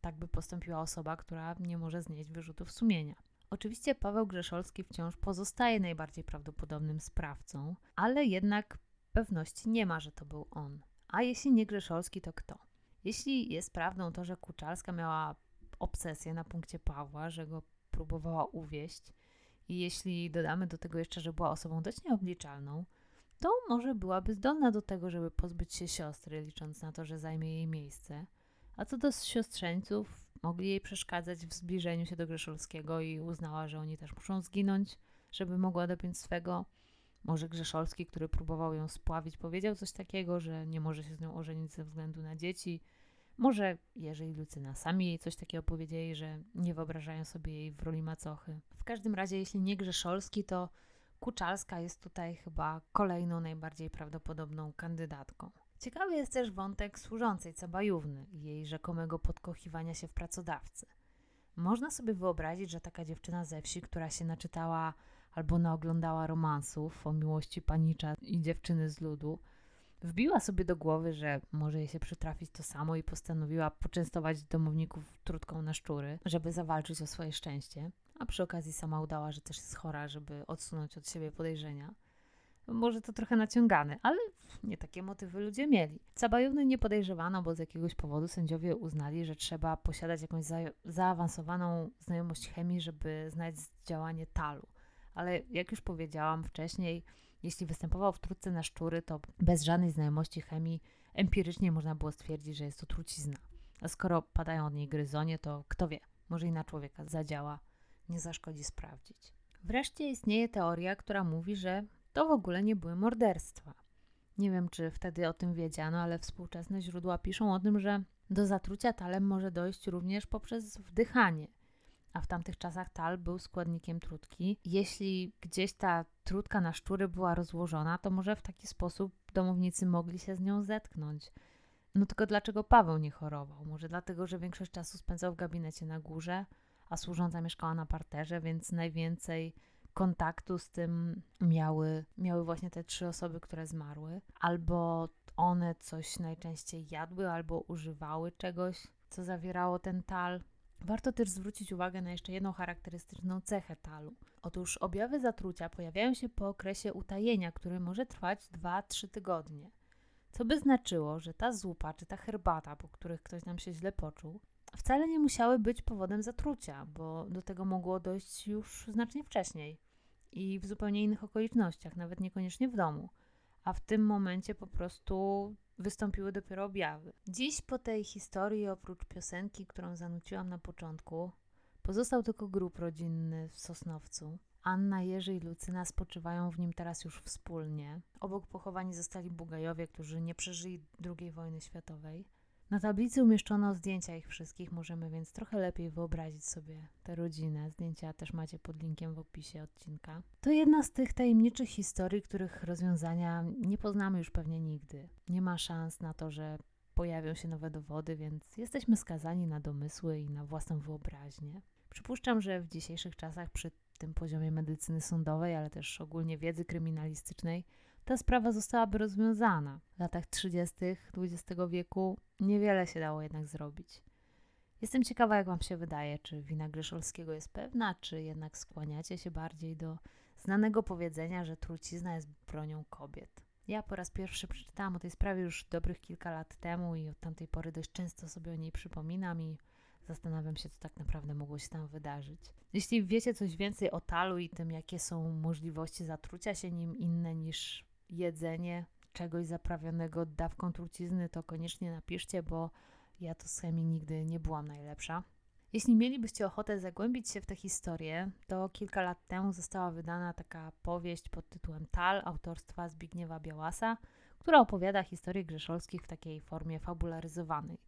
A: tak by postąpiła osoba, która nie może znieść wyrzutów sumienia. Oczywiście Paweł Grzeszolski wciąż pozostaje najbardziej prawdopodobnym sprawcą, ale jednak pewności nie ma, że to był on. A jeśli nie Grzeszolski, to kto? Jeśli jest prawdą to, że Kuczalska miała obsesję na punkcie Pawła, że go próbowała uwieść, i jeśli dodamy do tego jeszcze, że była osobą dość nieobliczalną, to może byłaby zdolna do tego, żeby pozbyć się siostry, licząc na to, że zajmie jej miejsce. A co do siostrzeńców, mogli jej przeszkadzać w zbliżeniu się do Grzeszolskiego i uznała, że oni też muszą zginąć, żeby mogła dopiąć swego. Może Grzeszolski, który próbował ją spławić, powiedział coś takiego, że nie może się z nią ożenić ze względu na dzieci. Może Jerzy Lucyna sami jej coś takiego powiedzieli, że nie wyobrażają sobie jej w roli macochy. W każdym razie, jeśli nie Grzeszolski, to Kuczalska jest tutaj chyba kolejną najbardziej prawdopodobną kandydatką. Ciekawy jest też wątek służącej Cabajówny i jej rzekomego podkochiwania się w pracodawcy. Można sobie wyobrazić, że taka dziewczyna ze wsi, która się naczytała albo naoglądała romansów o miłości panicza i dziewczyny z ludu, wbiła sobie do głowy, że może jej się przytrafić to samo i postanowiła poczęstować domowników trutką na szczury, żeby zawalczyć o swoje szczęście, a przy okazji sama udała, że też jest chora, żeby odsunąć od siebie podejrzenia. Może to trochę naciągane, ale nie takie motywy ludzie mieli. Cabajówny nie podejrzewano, bo z jakiegoś powodu sędziowie uznali, że trzeba posiadać jakąś za zaawansowaną znajomość chemii, żeby znać działanie talu – ale jak już powiedziałam wcześniej, jeśli występował w trutce na szczury, to bez żadnej znajomości chemii empirycznie można było stwierdzić, że jest to trucizna. A skoro padają od niej gryzonie, to kto wie, może i na człowieka zadziała, nie zaszkodzi sprawdzić. Wreszcie istnieje teoria, która mówi, że to w ogóle nie były morderstwa. Nie wiem, czy wtedy o tym wiedziano, ale współczesne źródła piszą o tym, że do zatrucia talem może dojść również poprzez wdychanie. A w tamtych czasach tal był składnikiem trutki. Jeśli gdzieś ta trutka na szczury była rozłożona, to może w taki sposób domownicy mogli się z nią zetknąć. No tylko dlaczego Paweł nie chorował? Może dlatego, że większość czasu spędzał w gabinecie na górze, a służąca mieszkała na parterze, więc najwięcej kontaktu z tym miały, miały właśnie te trzy osoby, które zmarły. Albo one coś najczęściej jadły, albo używały czegoś, co zawierało ten tal. Warto też zwrócić uwagę na jeszcze jedną charakterystyczną cechę talu. Otóż objawy zatrucia pojawiają się po okresie utajenia, który może trwać 2-3 tygodnie. Co by znaczyło, że ta zupa czy ta herbata, po których ktoś nam się źle poczuł, wcale nie musiały być powodem zatrucia, bo do tego mogło dojść już znacznie wcześniej i w zupełnie innych okolicznościach, nawet niekoniecznie w domu. A w tym momencie po prostu wystąpiły dopiero objawy. Dziś po tej historii, oprócz piosenki, którą zanuciłam na początku, pozostał tylko grób rodzinny w Sosnowcu. Anna, Jerzy i Lucyna spoczywają w nim teraz już wspólnie. Obok pochowani zostali Bugajowie, którzy nie przeżyli II wojny światowej. Na tablicy umieszczono zdjęcia ich wszystkich, możemy więc trochę lepiej wyobrazić sobie tę rodzinę. Zdjęcia też macie pod linkiem w opisie odcinka. To jedna z tych tajemniczych historii, których rozwiązania nie poznamy już pewnie nigdy. Nie ma szans na to, że pojawią się nowe dowody, więc jesteśmy skazani na domysły i na własną wyobraźnię. Przypuszczam, że w dzisiejszych czasach przy tym poziomie medycyny sądowej, ale też ogólnie wiedzy kryminalistycznej, ta sprawa zostałaby rozwiązana. W latach 30. XX wieku niewiele się dało jednak zrobić. Jestem ciekawa, jak Wam się wydaje, czy wina Grzeszolskiego jest pewna, czy jednak skłaniacie się bardziej do znanego powiedzenia, że trucizna jest bronią kobiet. Ja po raz pierwszy przeczytałam o tej sprawie już dobrych kilka lat temu i od tamtej pory dość często sobie o niej przypominam i zastanawiam się, co tak naprawdę mogło się tam wydarzyć. Jeśli wiecie coś więcej o talu i tym, jakie są możliwości zatrucia się nim inne niż jedzenie czegoś zaprawionego dawką trucizny, to koniecznie napiszcie, bo ja to z chemii nigdy nie byłam najlepsza. Jeśli mielibyście ochotę zagłębić się w tę historię, to kilka lat temu została wydana taka powieść pod tytułem Tal autorstwa Zbigniewa Białasa, która opowiada historię Grzeszolskich w takiej formie fabularyzowanej,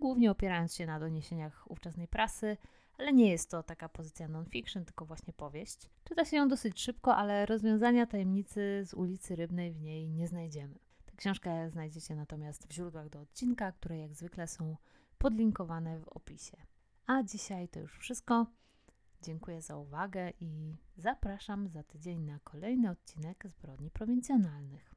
A: głównie opierając się na doniesieniach ówczesnej prasy, ale nie jest to taka pozycja non-fiction, tylko właśnie powieść. Czyta się ją dosyć szybko, ale rozwiązania tajemnicy z ulicy Rybnej w niej nie znajdziemy. Tę książkę znajdziecie natomiast w źródłach do odcinka, które jak zwykle są podlinkowane w opisie. A dzisiaj to już wszystko. Dziękuję za uwagę i zapraszam za tydzień na kolejny odcinek Zbrodni Prowincjonalnych.